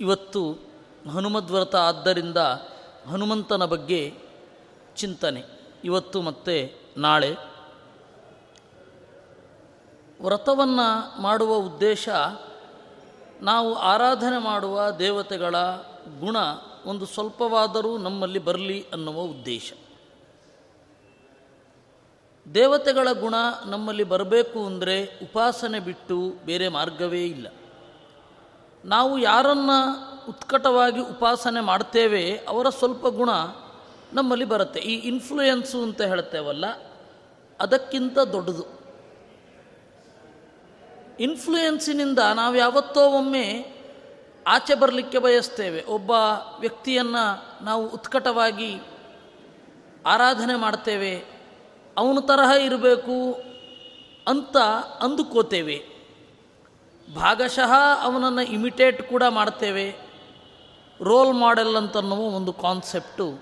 ಇವತ್ತು ಹನುಮದ್ವ್ರತ ಆದ್ದರಿಂದ ಹನುಮಂತನ ಬಗ್ಗೆ ಚಿಂತನೆ. ಇವತ್ತು ಮತ್ತೆ ನಾಳೆ. ವ್ರತವನ್ನು ಮಾಡುವ ಉದ್ದೇಶ ನಾವು ಆರಾಧನೆ ಮಾಡುವ ದೇವತೆಗಳ ಗುಣ ಒಂದು ಸ್ವಲ್ಪವಾದರೂ ನಮ್ಮಲ್ಲಿ ಬರಲಿ ಅನ್ನುವ ಉದ್ದೇಶ. ದೇವತೆಗಳ ಗುಣ ನಮ್ಮಲ್ಲಿ ಬರಬೇಕು ಅಂದರೆ ಉಪಾಸನೆ ಬಿಟ್ಟು ಬೇರೆ ಮಾರ್ಗವೇ ಇಲ್ಲ. ನಾವು ಯಾರನ್ನು ಉತ್ಕಟವಾಗಿ ಉಪಾಸನೆ ಮಾಡ್ತೇವೆ, ಅವರ ಸ್ವಲ್ಪ ಗುಣ ನಮ್ಮಲ್ಲಿ ಬರುತ್ತೆ. ಈ ಇನ್ಫ್ಲೂಯೆನ್ಸು ಅಂತ ಹೇಳ್ತೇವಲ್ಲ, ಅದಕ್ಕಿಂತ ದೊಡ್ಡದು. ಇನ್ಫ್ಲೂಯೆನ್ಸಿನಿಂದ ನಾವು ಯಾವತ್ತೋ ಒಮ್ಮೆ ಆಚೆ ಬರಲಿಕ್ಕೆ ಬಯಸ್ತೇವೆ. ಒಬ್ಬ ವ್ಯಕ್ತಿಯನ್ನು ನಾವು ಉತ್ಕಟವಾಗಿ ಆರಾಧನೆ ಮಾಡ್ತೇವೆ, ಅವನ ತರಹ ಇರಬೇಕು ಅಂತ ಅಂದುಕೋತೇವೆ. ಭಾಗಶಃ ಅವನನ್ನು ಇಮಿಟೇಟ್ ಕೂಡ ಮಾಡ್ತೇವೆ. ರೋಲ್ ಮಾಡೆಲ್ ಅಂತನ್ನುವ ಒಂದು ಕಾನ್ಸೆಪ್ಟು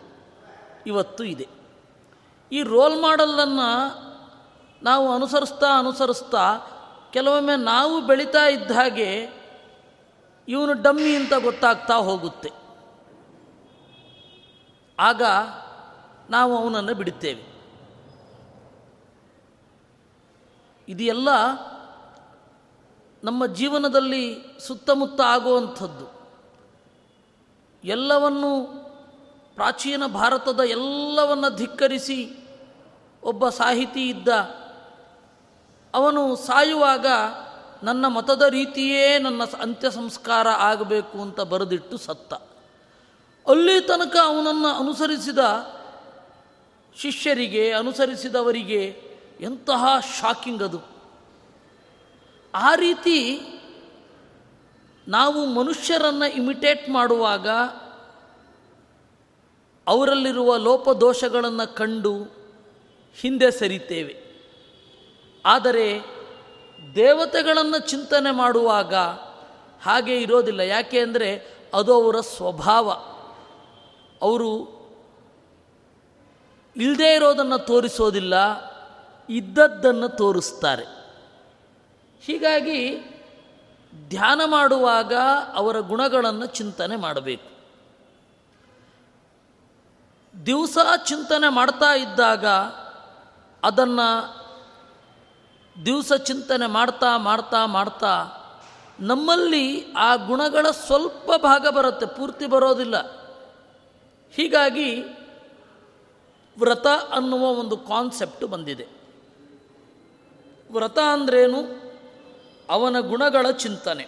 ಇವತ್ತು ಇದೆ. ಈ ರೋಲ್ ಮಾಡೆಲ್ಲನ್ನು ನಾವು ಅನುಸರಿಸ್ತಾ ಅನುಸರಿಸ್ತಾ ಕೆಲವೊಮ್ಮೆ ನಾವು ಬೆಳೀತಾ ಇದ್ದ ಹಾಗೆ ಇವನು ಡಮ್ಮಿ ಅಂತ ಗೊತ್ತಾಗ್ತಾ ಹೋಗುತ್ತೆ. ಆಗ ನಾವು ಅವನನ್ನು ಬಿಡುತ್ತೇವೆ. ಇದೆಲ್ಲ ನಮ್ಮ ಜೀವನದಲ್ಲಿ ಸುತ್ತಮುತ್ತ ಆಗುವಂಥದ್ದು. ಎಲ್ಲವನ್ನು ಪ್ರಾಚೀನ ಭಾರತದ ಎಲ್ಲವನ್ನ ಧಿಕ್ಕರಿಸಿ ಒಬ್ಬ ಸಾಹಿತಿ ಇದ್ದ, ಅವನು ಸಾಯುವಾಗ ನನ್ನ ಮತದ ರೀತಿಯೇ ನನ್ನ ಅಂತ್ಯ ಸಂಸ್ಕಾರ ಆಗಬೇಕು ಅಂತ ಬರೆದಿಟ್ಟು ಸತ್ತ. ಅಲ್ಲಿ ತನಕ ಅವನನ್ನು ಅನುಸರಿಸಿದ ಶಿಷ್ಯರಿಗೆ, ಅನುಸರಿಸಿದವರಿಗೆ ಎಂತಹ ಶಾಕಿಂಗ್ ಅದು. ಆ ರೀತಿ ನಾವು ಮನುಷ್ಯರನ್ನು ಇಮಿಟೇಟ್ ಮಾಡುವಾಗ ಅವರಲ್ಲಿರುವ ಲೋಪದೋಷಗಳನ್ನು ಕಂಡು ಹಿಂದೆ ಸರಿತೇವೆ. ಆದರೆ ದೇವತೆಗಳನ್ನು ಚಿಂತನೆ ಮಾಡುವಾಗ ಹಾಗೆ ಇರೋದಿಲ್ಲ. ಯಾಕೆ ಅಂದರೆ ಅದು ಅವರ ಸ್ವಭಾವ. ಅವರು ಇಲ್ಲದೇ ಇರೋದನ್ನು ತೋರಿಸೋದಿಲ್ಲ, ಇದ್ದದ್ದನ್ನು ತೋರಿಸ್ತಾರೆ. ಹೀಗಾಗಿ ಧ್ಯಾನ ಮಾಡುವಾಗ ಅವರ ಗುಣಗಳನ್ನು ಚಿಂತನೆ ಮಾಡಬೇಕು. ದಿವಸ ಚಿಂತನೆ ಮಾಡ್ತಾ ಇದ್ದಾಗ ಅದನ್ನು ದಿವಸ ಚಿಂತನೆ ಮಾಡ್ತಾ ಮಾಡ್ತಾ ಮಾಡ್ತಾ ನಮ್ಮಲ್ಲಿ ಆ ಗುಣಗಳ ಸ್ವಲ್ಪ ಭಾಗ ಬರುತ್ತೆ, ಪೂರ್ತಿ ಬರೋದಿಲ್ಲ. ಹೀಗಾಗಿ ವ್ರತ ಅನ್ನುವ ಒಂದು ಕಾನ್ಸೆಪ್ಟ್ ಬಂದಿದೆ. ವ್ರತ ಅಂದ್ರೇನು? ಅವನ ಗುಣಗಳ ಚಿಂತನೆ.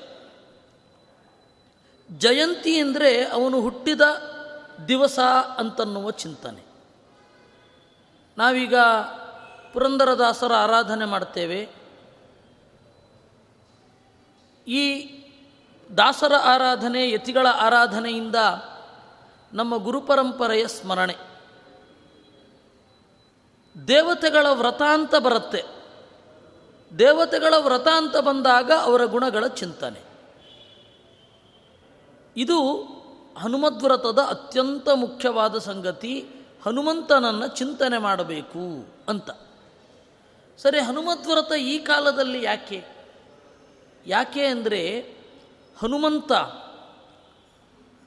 ಜಯಂತಿ ಅಂದರೆ ಅವನು ಹುಟ್ಟಿದ ದಿವಸ ಅಂತನ್ನುವ ಚಿಂತನೆ. ನಾವೀಗ ಪುರಂದರದಾಸರ ಆರಾಧನೆ ಮಾಡ್ತೇವೆ. ಈ ದಾಸರ ಆರಾಧನೆ, ಯತಿಗಳ ಆರಾಧನೆಯಿಂದ ನಮ್ಮ ಗುರುಪರಂಪರೆಯ ಸ್ಮರಣೆ. ದೇವತೆಗಳ ವ್ರತ ಅಂತ ಬರುತ್ತೆ. ದೇವತೆಗಳ ವ್ರತ ಅಂತ ಬಂದಾಗ ಅವರ ಗುಣಗಳ ಚಿಂತನೆ. ಇದು ಹನುಮದ್ವ್ರತದ ಅತ್ಯಂತ ಮುಖ್ಯವಾದ ಸಂಗತಿ, ಹನುಮಂತನನ್ನು ಚಿಂತನೆ ಮಾಡಬೇಕು ಅಂತ. ಸರಿ ಹನುಮದ್ವ್ರತ ಈ ಕಾಲದಲ್ಲಿ ಯಾಕೆ? ಯಾಕೆ ಅಂದರೆ ಹನುಮಂತ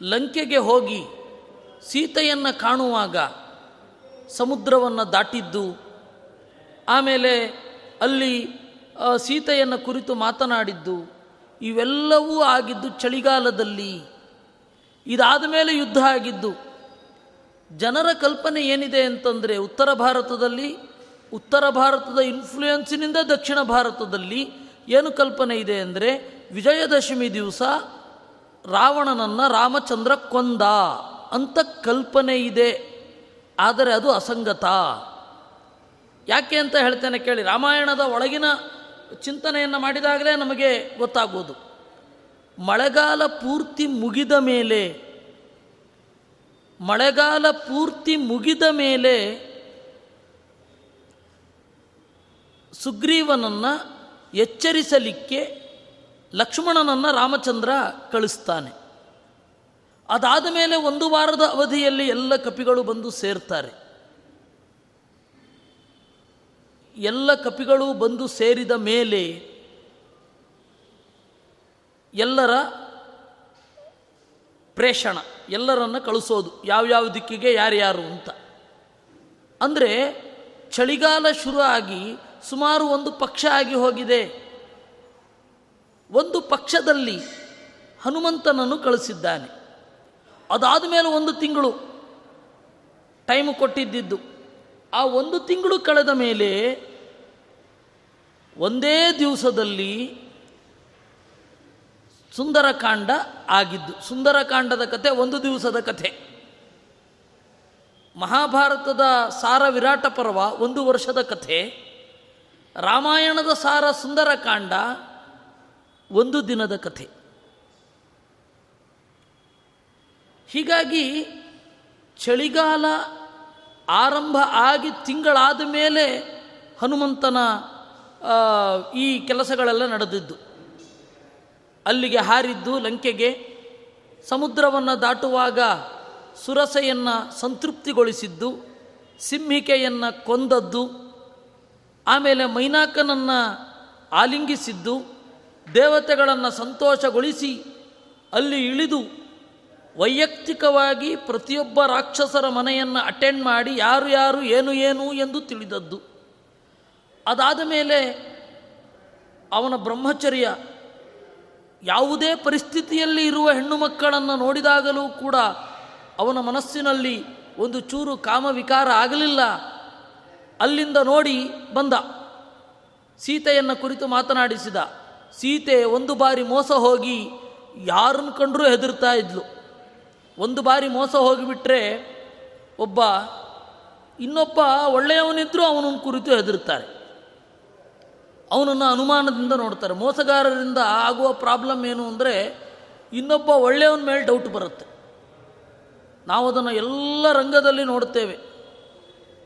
ಲಂಕೆಗೆ ಹೋಗಿ ಸೀತೆಯನ್ನು ಕಾಣುವಾಗ ಸಮುದ್ರವನ್ನು ದಾಟಿದ್ದು, ಆಮೇಲೆ ಅಲ್ಲಿ ಸೀತೆಯನ್ನು ಕುರಿತು ಮಾತನಾಡಿದ್ದು, ಇವೆಲ್ಲವೂ ಆಗಿದ್ದು ಚಳಿಗಾಲದಲ್ಲಿ. ಇದಾದ ಮೇಲೆ ಯುದ್ಧ ಆಗಿದ್ದು, ಜನರ ಕಲ್ಪನೆ ಏನಿದೆ ಅಂತಂದರೆ ಉತ್ತರ ಭಾರತದಲ್ಲಿ, ಉತ್ತರ ಭಾರತದ ಇನ್ಫ್ಲೂಯೆನ್ಸಿನಿಂದ ದಕ್ಷಿಣ ಭಾರತದಲ್ಲಿ ಏನು ಕಲ್ಪನೆ ಇದೆ ಅಂದರೆ ವಿಜಯದಶಮಿ ದಿವಸ ರಾವಣನನ್ನು ರಾಮಚಂದ್ರ ಕೊಂದ ಅಂತ ಕಲ್ಪನೆ ಇದೆ. ಆದರೆ ಅದು ಅಸಂಗತ. ಯಾಕೆ ಅಂತ ಹೇಳ್ತೇನೆ ಕೇಳಿ, ರಾಮಾಯಣದ ಒಳಗಿನ ಚಿಂತನೆಯನ್ನು ಮಾಡಿದಾಗಲೇ ನಮಗೆ ಗೊತ್ತಾಗ್ಬೋದು. ಮಳೆಗಾಲ ಪೂರ್ತಿ ಮುಗಿದ ಮೇಲೆ, ಮಳೆಗಾಲ ಪೂರ್ತಿ ಮುಗಿದ ಮೇಲೆ ಸುಗ್ರೀವನನ್ನು ಎಚ್ಚರಿಸಲಿಕ್ಕೆ ಲಕ್ಷ್ಮಣನನ್ನು ರಾಮಚಂದ್ರ ಕಳಿಸ್ತಾನೆ. ಅದಾದ ಮೇಲೆ ಒಂದು ವಾರದ ಅವಧಿಯಲ್ಲಿ ಎಲ್ಲ ಕಪಿಗಳು ಬಂದು ಸೇರ್ತಾರೆ. ಎಲ್ಲ ಕಪಿಗಳು ಬಂದು ಸೇರಿದ ಮೇಲೆ ಎಲ್ಲರ ಪ್ರೇಷಣ, ಎಲ್ಲರನ್ನು ಕಳಿಸೋದು ಯಾವ್ಯಾವ ದಿಕ್ಕಿಗೆ ಯಾರ್ಯಾರು ಅಂತ. ಅಂದರೆ ಚಳಿಗಾಲ ಶುರು ಆಗಿ ಸುಮಾರು ಒಂದು ಪಕ್ಷ ಆಗಿ ಹೋಗಿದೆ. ಒಂದು ಪಕ್ಷದಲ್ಲಿ ಹನುಮಂತನನ್ನು ಕಳಿಸಿದ್ದಾನೆ. ಅದಾದ ಮೇಲೆ ಒಂದು ತಿಂಗಳು ಟೈಮ್ ಕೊಟ್ಟಿದ್ದಿದ್ದು. ಆ ಒಂದು ತಿಂಗಳು ಕಳೆದ ಮೇಲೆ ಒಂದೇ ದಿವಸದಲ್ಲಿ ಸುಂದರಕಾಂಡ ಆಗಿದ್ದು, ಸುಂದರಕಾಂಡದ ಕಥೆ ಒಂದು ದಿವಸದ ಕಥೆ ಮಹಾಭಾರತದ ಸಾರ ವಿರಾಟ ಪರ್ವ ಒಂದು ವರ್ಷದ ಕಥೆ ರಾಮಾಯಣದ ಸಾರ ಸುಂದರಕಾಂಡ ಒಂದು ದಿನದ ಕಥೆ ಹೀಗಾಗಿ ಚಳಿಗಾಲ ಆರಂಭ ಆಗಿ ತಿಂಗಳಾದ ಮೇಲೆ ಹನುಮಂತನ ಈ ಕೆಲಸಗಳೆಲ್ಲ ನಡೆದಿದ್ದು. ಅಲ್ಲಿಗೆ ಹಾರಿದ್ದು ಲಂಕೆಗೆ ಸಮುದ್ರವನ್ನು ದಾಟುವಾಗ ಸುರಸೆಯನ್ನು ಸಂತೃಪ್ತಿಗೊಳಿಸಿದ್ದು, ಸಿಂಹಿಕೆಯನ್ನು ಕೊಂದದ್ದು, ಆಮೇಲೆ ಮೈನಾಕನನ್ನು ಆಲಿಂಗಿಸಿದ್ದು, ದೇವತೆಗಳನ್ನು ಸಂತೋಷಗೊಳಿಸಿ ಅಲ್ಲಿ ಇಳಿದು ವೈಯಕ್ತಿಕವಾಗಿ ಪ್ರತಿಯೊಬ್ಬ ರಾಕ್ಷಸರ ಮನೆಯನ್ನು ಅಟೆಂಡ್ ಮಾಡಿ ಯಾರು ಯಾರು ಏನು ಏನು ಎಂದು ತಿಳಿದದ್ದು. ಅದಾದ ಮೇಲೆ ಅವನ ಬ್ರಹ್ಮಚರ್ಯ ಯಾವುದೇ ಪರಿಸ್ಥಿತಿಯಲ್ಲಿ ಇರುವ ಹೆಣ್ಣು ಮಕ್ಕಳನ್ನು ನೋಡಿದಾಗಲೂ ಕೂಡ ಅವನ ಮನಸ್ಸಿನಲ್ಲಿ ಒಂದು ಚೂರು ಕಾಮವಿಕಾರ ಆಗಲಿಲ್ಲ. ಅಲ್ಲಿಂದ ನೋಡಿ ಬಂದ. ಸೀತೆಯನ್ನು ಕುರಿತು ಮಾತನಾಡಿಸಿದ. ಸೀತೆ ಒಂದು ಬಾರಿ ಮೋಸ ಹೋಗಿ ಯಾರನ್ನು ಕಂಡರೂ ಹೆದರ್ತಾ ಇದ್ಲು. ಒಂದು ಬಾರಿ ಮೋಸ ಹೋಗಿಬಿಟ್ರೆ ಒಬ್ಬ ಇನ್ನೊಬ್ಬ ಒಳ್ಳೆಯವನಿದ್ದರೂ ಅವನನ್ನು ಕುರಿತು ಹೆದರುತ್ತಾರೆ. ಅವನನ್ನು ಅನುಮಾನದಿಂದ ನೋಡ್ತಾರೆ. ಮೋಸಗಾರರಿಂದ ಆಗುವ ಪ್ರಾಬ್ಲಮ್ ಏನು ಅಂದರೆ ಇನ್ನೊಬ್ಬ ಒಳ್ಳೆಯವನ ಮೇಲೆ ಡೌಟ್ ಬರುತ್ತೆ. ನಾವು ಅದನ್ನು ಎಲ್ಲ ರಂಗದಲ್ಲಿ ನೋಡ್ತೇವೆ.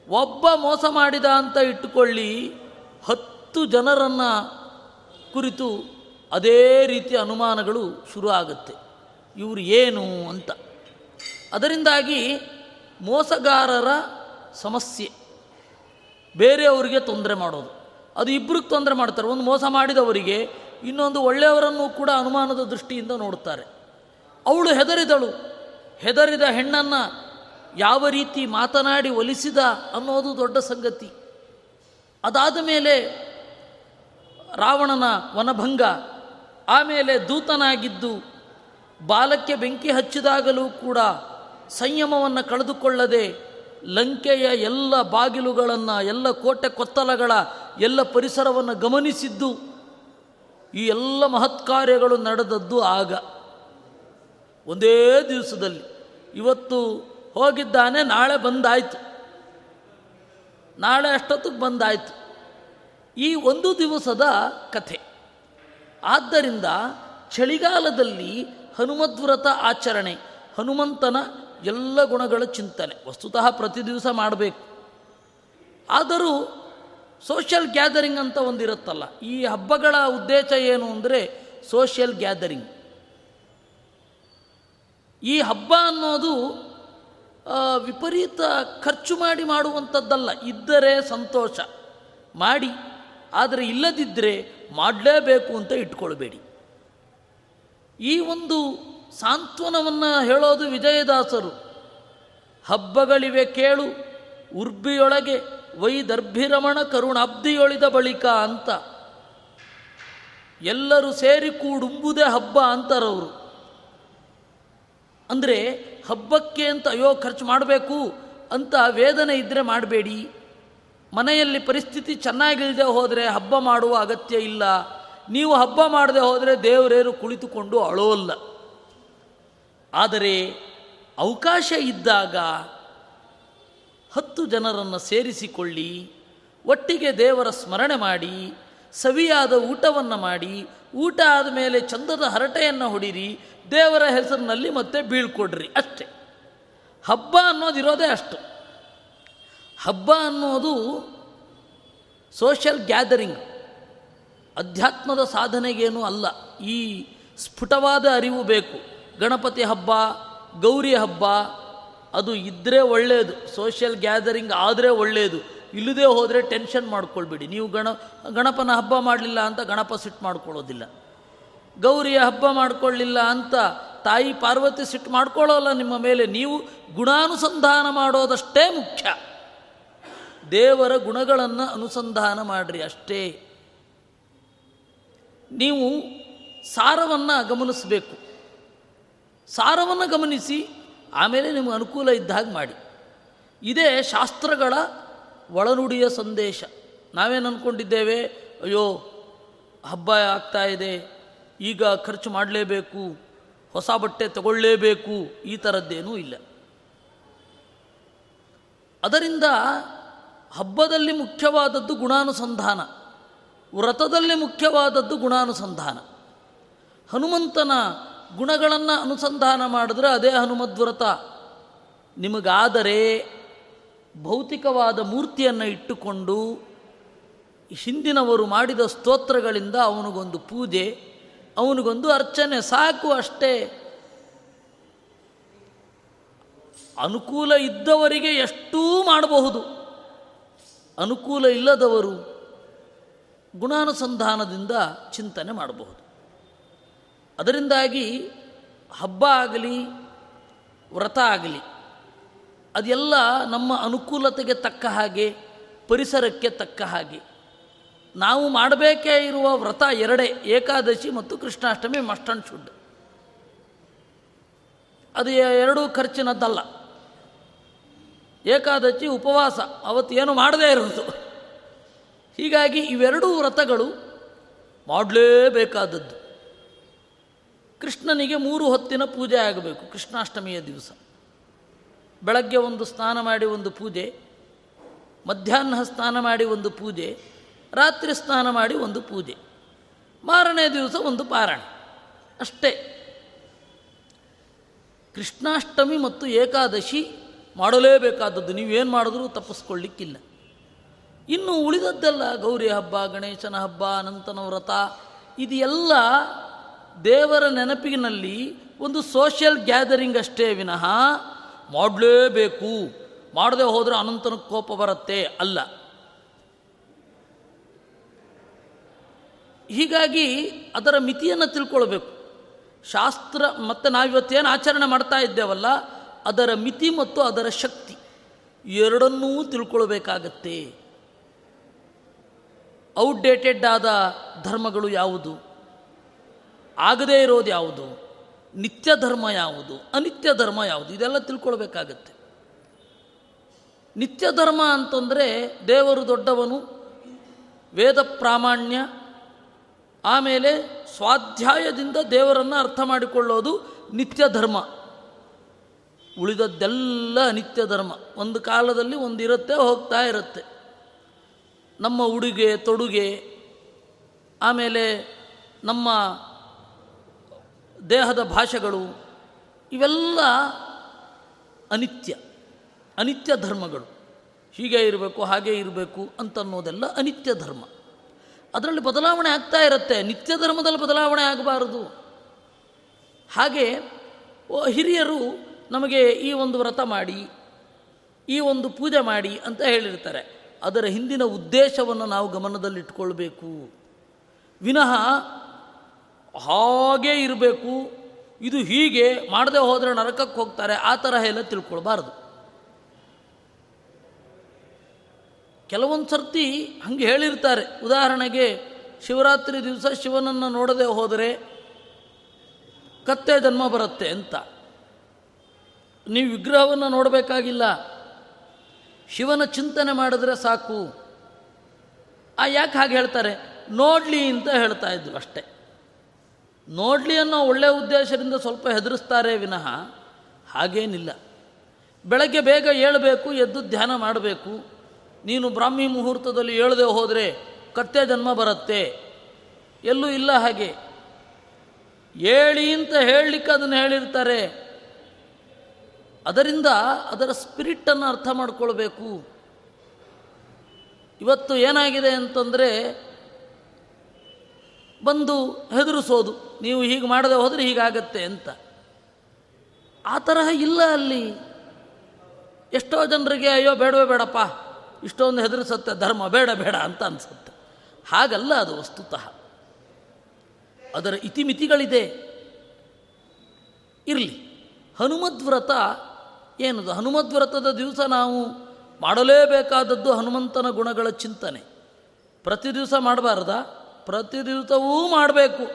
ಒಬ್ಬ ಮೋಸ ಮಾಡಿದ ಅಂತ ಇಟ್ಟುಕೊಳ್ಳಿ ಹತ್ತು ಜನರನ್ನು ಕುರಿತು ಅದೇ ರೀತಿ ಅನುಮಾನಗಳು ಶುರು ಆಗುತ್ತೆ ಇವರು ಏನು ಅಂತ. ಅದರಿಂದಾಗಿ ಮೋಸಗಾರರ ಸಮಸ್ಯೆ. ಬೇರೆಯವರಿಗೆ ತೊಂದರೆ ಮಾಡೋದು. ಅದು ಇಬ್ಬರಿಗೆ ತೊಂದರೆ ಮಾಡ್ತಾರೆ. ಒಂದು ಮೋಸ ಮಾಡಿದವರಿಗೆ ಇನ್ನೊಂದು ಒಳ್ಳೆಯವರನ್ನು ಕೂಡ ಅನುಮಾನದ ದೃಷ್ಟಿಯಿಂದ ನೋಡುತ್ತಾರೆ. ಅವಳು ಹೆದರಿದಳು. ಹೆದರಿದ ಹೆಣ್ಣನ್ನು ಯಾವ ರೀತಿ ಮಾತನಾಡಿ ಒಲಿಸಿದ ಅನ್ನೋದು ದೊಡ್ಡ ಸಂಗತಿ. ಅದಾದ ಮೇಲೆ ರಾವಣನ ವನಭಂಗ ಆಮೇಲೆ ದೂತನಾಗಿದ್ದು, ಬಾಲಕ್ಕೆ ಬೆಂಕಿ ಹಚ್ಚಿದಾಗಲೂ ಕೂಡ ಸಂಯಮವನ್ನು ಕಳೆದುಕೊಳ್ಳದೆ ಲಂಕೆಯ ಎಲ್ಲ ಬಾಗಿಲುಗಳನ್ನು, ಎಲ್ಲ ಕೋಟೆ ಕೊತ್ತಲಗಳ ಎಲ್ಲ ಪರಿಸರವನ್ನು ಗಮನಿಸಿದ್ದು ಈ ಎಲ್ಲ ಮಹತ್ಕಾರ್ಯಗಳು ನಡೆದದ್ದು ಆಗ. ಒಂದೇ ದಿವಸದಲ್ಲಿ. ಇವತ್ತು ಹೋಗಿದ್ದಾನೆ, ನಾಳೆ ಬಂದಾಯಿತು. ನಾಳೆ ಅಷ್ಟೊತ್ತಿಗೆ ಬಂದಾಯಿತು. ಈ ಒಂದು ದಿವಸದ ಕಥೆ. ಆದ್ದರಿಂದ ಚಳಿಗಾಲದಲ್ಲಿ ಹನುಮದ್ವ್ರತ ಆಚರಣೆ, ಹನುಮಂತನ ಎಲ್ಲ ಗುಣಗಳ ಚಿಂತನೆ. ವಸ್ತುತಃ ಪ್ರತಿ ದಿವಸ ಮಾಡಬೇಕು. ಆದರೂ ಸೋಷಿಯಲ್ ಗ್ಯಾದರಿಂಗ್ ಅಂತ ಒಂದಿರುತ್ತಲ್ಲ. ಈ ಹಬ್ಬಗಳ ಉದ್ದೇಶ ಏನು ಅಂದರೆ ಸೋಷಿಯಲ್ ಗ್ಯಾದರಿಂಗ್ ಈ ಹಬ್ಬ ಅನ್ನೋದು ವಿಪರೀತ ಖರ್ಚು ಮಾಡಿ ಮಾಡುವಂಥದ್ದಲ್ಲ. ಇದ್ದರೆ ಸಂತೋಷ. ಮಾಡಿ. ಆದರೆ ಇಲ್ಲದಿದ್ದರೆ ಮಾಡಲೇಬೇಕು ಅಂತ ಇಟ್ಕೊಳ್ಬೇಡಿ. ಈ ಒಂದು ಸಾಂತ್ವನವನ್ನು ಹೇಳೋದು ವಿಜಯದಾಸರು. ಹಬ್ಬಗಳಿವೆ ಕೇಳು, ಉರ್ಬಿಯೊಳಗೆ ವೈದರ್ಭಿರಮಣ ಕರುಣಾಬ್ದಿಯೊಳಿದ ಬಳಿಕ ಅಂತ. ಎಲ್ಲರೂ ಸೇರಿ ಕೂಡುಂಬುದೇ ಹಬ್ಬ ಅಂತಾರವರು. ಅಂದರೆ ಹಬ್ಬಕ್ಕೆ ಅಂತ ಅಯ್ಯೋ ಖರ್ಚು ಮಾಡಬೇಕು ಅಂತ ವೇದನೆ ಇದ್ದರೆ ಮಾಡಬೇಡಿ. ಮನೆಯಲ್ಲಿ ಪರಿಸ್ಥಿತಿ ಚೆನ್ನಾಗಿಲ್ಲದೆ ಹೋದರೆ ಹಬ್ಬ ಮಾಡುವ ಅಗತ್ಯ ಇಲ್ಲ. ನೀವು ಹಬ್ಬ ಮಾಡದೆ ಹೋದರೆ ದೇವರೇರು ಕುಳಿತುಕೊಂಡು ಅಳೋಲ್ಲ. ಆದರೆ ಅವಕಾಶ ಇದ್ದಾಗ ಹತ್ತು ಜನರನ್ನು ಸೇರಿಸಿಕೊಳ್ಳಿ, ಒಟ್ಟಿಗೆ ದೇವರ ಸ್ಮರಣೆ ಮಾಡಿ, ಸವಿಯಾದ ಊಟವನ್ನು ಮಾಡಿ, ಊಟ ಆದಮೇಲೆ ಚಂದದ ಹರಟೆಯನ್ನು ಹೊಡಿರಿ, ದೇವರ ಹೆಸರಿನಲ್ಲಿ ಮತ್ತೆ ಬೀಳ್ಕೊಡ್ರಿ ಅಷ್ಟೇ. ಹಬ್ಬ ಅನ್ನೋದಿರೋದೇ ಅಷ್ಟು. ಹಬ್ಬ ಅನ್ನೋದು ಸೋಷಿಯಲ್ ಗ್ಯಾದರಿಂಗ್ ಅಧ್ಯಾತ್ಮದ ಸಾಧನೆಗೇನೂ ಅಲ್ಲ, ಈ ಸ್ಫುಟವಾದ ಅರಿವು ಬೇಕು. ಗಣಪತಿ ಹಬ್ಬ, ಗೌರಿ ಹಬ್ಬ, ಅದು ಇದ್ದರೆ ಒಳ್ಳೆಯದು ಸೋಷಿಯಲ್ ಗ್ಯಾದರಿಂಗ್ ಆದರೆ ಒಳ್ಳೆಯದು ಇಲ್ಲದೆ ಹೋದರೆ ಟೆನ್ಷನ್ ಮಾಡ್ಕೊಳ್ಬೇಡಿ. ನೀವು ಗಣ, ಗಣಪನ ಹಬ್ಬ ಮಾಡಲಿಲ್ಲ ಅಂತ ಗಣಪ ಸಿಟ್ಟು ಮಾಡ್ಕೊಳ್ಳೋದಿಲ್ಲ. ಗೌರಿಯ ಹಬ್ಬ ಮಾಡ್ಕೊಳ್ಳಿಲ್ಲ ಅಂತ ತಾಯಿ ಪಾರ್ವತಿ ಸಿಟ್ಟು ಮಾಡ್ಕೊಳ್ಳೋಲ್ಲ ನಿಮ್ಮ ಮೇಲೆ. ನೀವು ಗುಣಾನುಸಂಧಾನ ಮಾಡೋದಷ್ಟೇ ಮುಖ್ಯ. ದೇವರ ಗುಣಗಳನ್ನು ಅನುಸಂಧಾನ ಮಾಡಿರಿ ಅಷ್ಟೇ. ನೀವು ಸಾರವನ್ನು ಗಮನಿಸಬೇಕು. ಸಾರವನ್ನು ಗಮನಿಸಿ, ಆಮೇಲೆ ನಿಮಗೆ ಅನುಕೂಲ ಇದ್ದಾಗ ಮಾಡಿ. ಇದೇ ಶಾಸ್ತ್ರಗಳ ಒಳನುಡಿಯ ಸಂದೇಶ. ನಾವೇನು ಅಂದ್ಕೊಂಡಿದ್ದೇವೆ ಅಯ್ಯೋ, ಹಬ್ಬ ಆಗ್ತಾ ಇದೆ, ಈಗ ಖರ್ಚು ಮಾಡಲೇಬೇಕು, ಹೊಸ ಬಟ್ಟೆ ತಗೊಳ್ಳೇಬೇಕು, ಈ ಥರದ್ದೇನೂ ಇಲ್ಲ. ಅದರಿಂದ ಹಬ್ಬದಲ್ಲಿ ಮುಖ್ಯವಾದದ್ದು ಗುಣಾನುಸಂಧಾನ, ವ್ರತದಲ್ಲಿ ಮುಖ್ಯವಾದದ್ದು ಗುಣಾನುಸಂಧಾನ. ಹನುಮಂತನ ಗುಣಗಳನ್ನು ಅನುಸಂಧಾನ ಮಾಡಿದ್ರೆ ಅದೇ ಹನುಮದ್ವ್ರತ. ನಿಮಗಾದರೆ ಭೌತಿಕವಾದ ಮೂರ್ತಿಯನ್ನು ಇಟ್ಟುಕೊಂಡು ಹಿಂದಿನವರು ಮಾಡಿದ ಸ್ತೋತ್ರಗಳಿಂದ ಅವನಿಗೊಂದು ಪೂಜೆ, ಅವನಿಗೊಂದು ಅರ್ಚನೆ ಸಾಕು ಅಷ್ಟೇ. ಅನುಕೂಲ ಇದ್ದವರಿಗೆ ಎಷ್ಟೂ ಮಾಡಬಹುದು. ಅನುಕೂಲ ಇಲ್ಲದವರು ಗುಣಾನುಸಂಧಾನದಿಂದ ಚಿಂತನೆ ಮಾಡಬಹುದು. ಅದರಿಂದಾಗಿ ಹಬ್ಬ ಆಗಲಿ, ವ್ರತ ಆಗಲಿ, ಅದೆಲ್ಲ ನಮ್ಮ ಅನುಕೂಲತೆಗೆ ತಕ್ಕ ಹಾಗೆ, ಪರಿಸರಕ್ಕೆ ತಕ್ಕ ಹಾಗೆ. ನಾವು ಮಾಡಬೇಕೇ ಇರುವ ವ್ರತ ಎರಡೇ, ಏಕಾದಶಿ ಮತ್ತು ಕೃಷ್ಣಾಷ್ಟಮಿ, ಮಸ್ಟ್ ಅಂಡ್ ಶುಡ್. ಅದು ಎರಡೂ ಖರ್ಚಿನದ್ದಲ್ಲ. ಏಕಾದಶಿ, ಉಪವಾಸ ಅವತ್ತು ಏನು ಮಾಡದೇ ಇರೋದು ಹೀಗಾಗಿ ಇವೆರಡೂ ವ್ರತಗಳು ಮಾಡಲೇಬೇಕಾದದ್ದು. ಕೃಷ್ಣನಿಗೆ ಮೂರು ಹೊತ್ತಿನ ಪೂಜೆ ಆಗಬೇಕು, ಕೃಷ್ಣಾಷ್ಟಮಿಯ ದಿವಸ. ಬೆಳಗ್ಗೆ ಒಂದು ಸ್ನಾನ ಮಾಡಿ ಒಂದು ಪೂಜೆ, ಮಧ್ಯಾಹ್ನ ಸ್ನಾನ ಮಾಡಿ ಒಂದು ಪೂಜೆ, ರಾತ್ರಿ ಸ್ನಾನ ಮಾಡಿ ಒಂದು ಪೂಜೆ. ಮಾರನೇ ದಿವಸ ಒಂದು ಪಾರಾಯಣ. ಅಷ್ಟೇ. ಕೃಷ್ಣಾಷ್ಟಮಿ ಮತ್ತು ಏಕಾದಶಿ ಮಾಡಲೇಬೇಕಾದದ್ದು, ನೀವೇನು ಮಾಡಿದ್ರೂ ತಪ್ಪಿಸ್ಕೊಳ್ಳಿಕ್ಕಿಲ್ಲ. ಇನ್ನು ಉಳಿದದ್ದೆಲ್ಲ ಗೌರಿ ಹಬ್ಬ, ಗಣೇಶನ ಹಬ್ಬ, ಅನಂತನ ವ್ರತ ಇದೆಲ್ಲ ದೇವರ ನೆನಪಿನಲ್ಲಿ ಒಂದು ಸೋಷಿಯಲ್ ಗ್ಯಾದರಿಂಗ್ ಅಷ್ಟೇ ವಿನಃ ಮಾಡಲೇಬೇಕು. ಮಾಡದೆ ಹೋದರೆ ಅನಂತನ ಕೋಪ ಬರುತ್ತೆ ಅಲ್ಲ. ಹೀಗಾಗಿ ಅದರ ಮಿತಿಯನ್ನು ತಿಳ್ಕೊಳ್ಬೇಕು. ಶಾಸ್ತ್ರ ಮತ್ತು ನಾವಿವತ್ತೇನು ಆಚರಣೆ ಮಾಡ್ತಾ ಇದ್ದೇವಲ್ಲ, ಅದರ ಮಿತಿ ಮತ್ತು ಅದರ ಶಕ್ತಿ ಎರಡನ್ನೂ ತಿಳ್ಕೊಳ್ಬೇಕಾಗತ್ತೆ. ಔಟ್ಡೇಟೆಡ್ ಆದ ಧರ್ಮಗಳು ಯಾವುದು? ಆಗದೇ ಇರೋದು ಯಾವುದು? ನಿತ್ಯ ಧರ್ಮ ಯಾವುದು? ಅನಿತ್ಯ ಧರ್ಮ ಯಾವುದು? ಇದೆಲ್ಲ ತಿಳ್ಕೊಳ್ಬೇಕಾಗತ್ತೆ. ನಿತ್ಯ ಧರ್ಮ ಅಂತಂದರೆ ದೇವರು ದೊಡ್ಡವನು, ವೇದ ಪ್ರಾಮಾಣ್ಯ, ಆಮೇಲೆ ಸ್ವಾಧ್ಯಾಯದಿಂದ ದೇವರನ್ನು ಅರ್ಥ ಮಾಡಿಕೊಳ್ಳೋದು ನಿತ್ಯ ಧರ್ಮ. ಉಳಿದದ್ದೆಲ್ಲ ಅನಿತ್ಯ ಧರ್ಮ. ಒಂದು ಕಾಲದಲ್ಲಿ ಒಂದಿರುತ್ತೆ, ಹೋಗ್ತಾ ಇರುತ್ತೆ. ನಮ್ಮ ಉಡುಗೆ, ತೊಡುಗೆ, ಆಮೇಲೆ ನಮ್ಮ ದೇಹದ ಭಾಷೆಗಳು ಇವೆಲ್ಲ ಅನಿತ್ಯ ಅನಿತ್ಯ ಧರ್ಮಗಳು. ಹೀಗೆ ಇರಬೇಕು, ಹಾಗೆ ಇರಬೇಕು ಅಂತನ್ನೋದೆಲ್ಲ ಅನಿತ್ಯ ಧರ್ಮ. ಅದರಲ್ಲಿ ಬದಲಾವಣೆ ಆಗ್ತಾ ಇರುತ್ತೆ. ನಿತ್ಯ ಧರ್ಮದಲ್ಲಿ ಬದಲಾವಣೆ ಆಗಬಾರದು. ಹಾಗೆ ಹಿರಿಯರು ನಮಗೆ ಈ ಒಂದು ವ್ರತ ಮಾಡಿ, ಈ ಒಂದು ಪೂಜೆ ಮಾಡಿ ಅಂತ ಹೇಳಿರ್ತಾರೆ. ಅದರ ಹಿಂದಿನ ಉದ್ದೇಶವನ್ನು ನಾವು ಗಮನದಲ್ಲಿಟ್ಕೊಳ್ಬೇಕು. ವಿನಃ ಹಾಗೇ ಇರಬೇಕು. ಇದು ಹೀಗೆ ಮಾಡದೆ ಹೋದರೆ ನರಕಕ್ಕೆ ಹೋಗ್ತಾರೆ. ಆ ತರಹ ಎಲ್ಲ ತಿಳ್ಕೊಳ್ಬಾರ್ದು. ಕೆಲವೊಂದು ಸರ್ತಿ ಹಂಗೆ ಹೇಳಿರ್ತಾರೆ. ಉದಾಹರಣೆಗೆ, ಶಿವರಾತ್ರಿ ದಿವಸ ಶಿವನನ್ನು ನೋಡದೆ ಹೋದರೆ ಕತ್ತೆ ಜನ್ಮ ಬರುತ್ತೆ ಅಂತ. ನೀವು ವಿಗ್ರಹವನ್ನು ನೋಡಬೇಕಾಗಿಲ್ಲ. ಶಿವನ ಚಿಂತನೆ ಮಾಡಿದ್ರೆ ಸಾಕು. ಆ ಯಾಕೆ ಹಾಗೆ ಹೇಳ್ತಾರೆ? ನೋಡಲಿ ಅಂತ ಹೇಳ್ತಾ ಇದ್ರು ಅಷ್ಟೇ. ನೋಡಲಿ ಅನ್ನೋ ಒಳ್ಳೆಯ ಉದ್ದೇಶದಿಂದ ಸ್ವಲ್ಪ ಹೆದರಿಸ್ತಾರೆ ವಿನಃ ಹಾಗೇನಿಲ್ಲ. ಬೆಳಗ್ಗೆ ಬೇಗ ಏಳಬೇಕು, ಎದ್ದು ಧ್ಯಾನ ಮಾಡಬೇಕು. ನೀನು ಬ್ರಾಹ್ಮಿ ಮುಹೂರ್ತದಲ್ಲಿ ಏಳದೆ ಹೋದರೆ ಕತ್ತೆ ಜನ್ಮ ಬರುತ್ತೆ. ಎಲ್ಲೂ ಇಲ್ಲ ಹಾಗೆ. ಹೇಳಿ ಅಂತ ಹೇಳಲಿಕ್ಕೆ ಅದನ್ನು ಹೇಳಿರ್ತಾರೆ. ಅದರಿಂದ ಅದರ ಸ್ಪಿರಿಟನ್ನು ಅರ್ಥ ಮಾಡಿಕೊಳ್ಬೇಕು. ಇವತ್ತು ಏನಾಗಿದೆ ಅಂತಂದರೆ ಬಂದು ಹೆದರಿಸೋದು, ನೀವು ಹೀಗೆ ಮಾಡದೆ ಹೋದರೆ ಹೀಗಾಗತ್ತೆ ಅಂತ. ಆ ತರಹ ಇಲ್ಲ ಅಲ್ಲಿ. ಎಷ್ಟೋ ಜನರಿಗೆ, ಅಯ್ಯೋ, ಬೇಡವೇ ಬೇಡಪ್ಪ, ಇಷ್ಟೊಂದು ಹೆದರಿಸುತ್ತೆ, ಧರ್ಮ ಬೇಡ ಬೇಡ ಅಂತ ಅನಿಸುತ್ತೆ. ಹಾಗಲ್ಲ ಅದು ವಸ್ತುತಃ. ಅದರ ಇತಿಮಿತಿಗಳಿದೆ. ಇರಲಿ. ಹನುಮದ್ವ್ರತ ಏನದು? ಹನುಮದ್ವ್ರತದ ದಿವಸ ನಾವು ಮಾಡಲೇಬೇಕಾದದ್ದು ಹನುಮಂತನ ಗುಣಗಳ ಚಿಂತನೆ. ಪ್ರತಿ ದಿವಸ ಮಾಡಬಾರ್ದ? ಪ್ರತಿ ದಿವಸವೂ ಮಾಡಬೇಕು.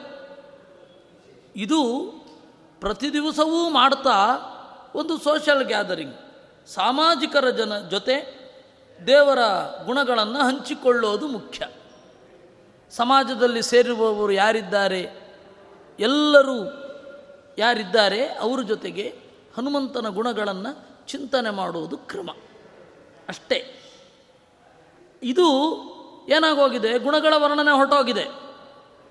ಇದು ಪ್ರತಿ ದಿವಸವೂ ಮಾಡ್ತಾ ಒಂದು ಸೋಷಲ್ ಗ್ಯಾದರಿಂಗ್ ಸಾಮಾಜಿಕರ ಜನ ಜೊತೆ ದೇವರ ಗುಣಗಳನ್ನು ಹಂಚಿಕೊಳ್ಳೋದು ಮುಖ್ಯ. ಸಮಾಜದಲ್ಲಿ ಸೇರಿರುವವರು ಯಾರಿದ್ದಾರೆ? ಎಲ್ಲರೂ ಯಾರಿದ್ದಾರೆ? ಅವರ ಜೊತೆಗೆ ಹನುಮಂತನ ಗುಣಗಳನ್ನು ಚಿಂತನೆ ಮಾಡುವುದು ಕ್ರಮ. ಅಷ್ಟೇ. ಇದು ಏನಾಗೋಗಿದೆ? ಗುಣಗಳ ವರ್ಣನೆ ಹೊರಟೋಗಿದೆ.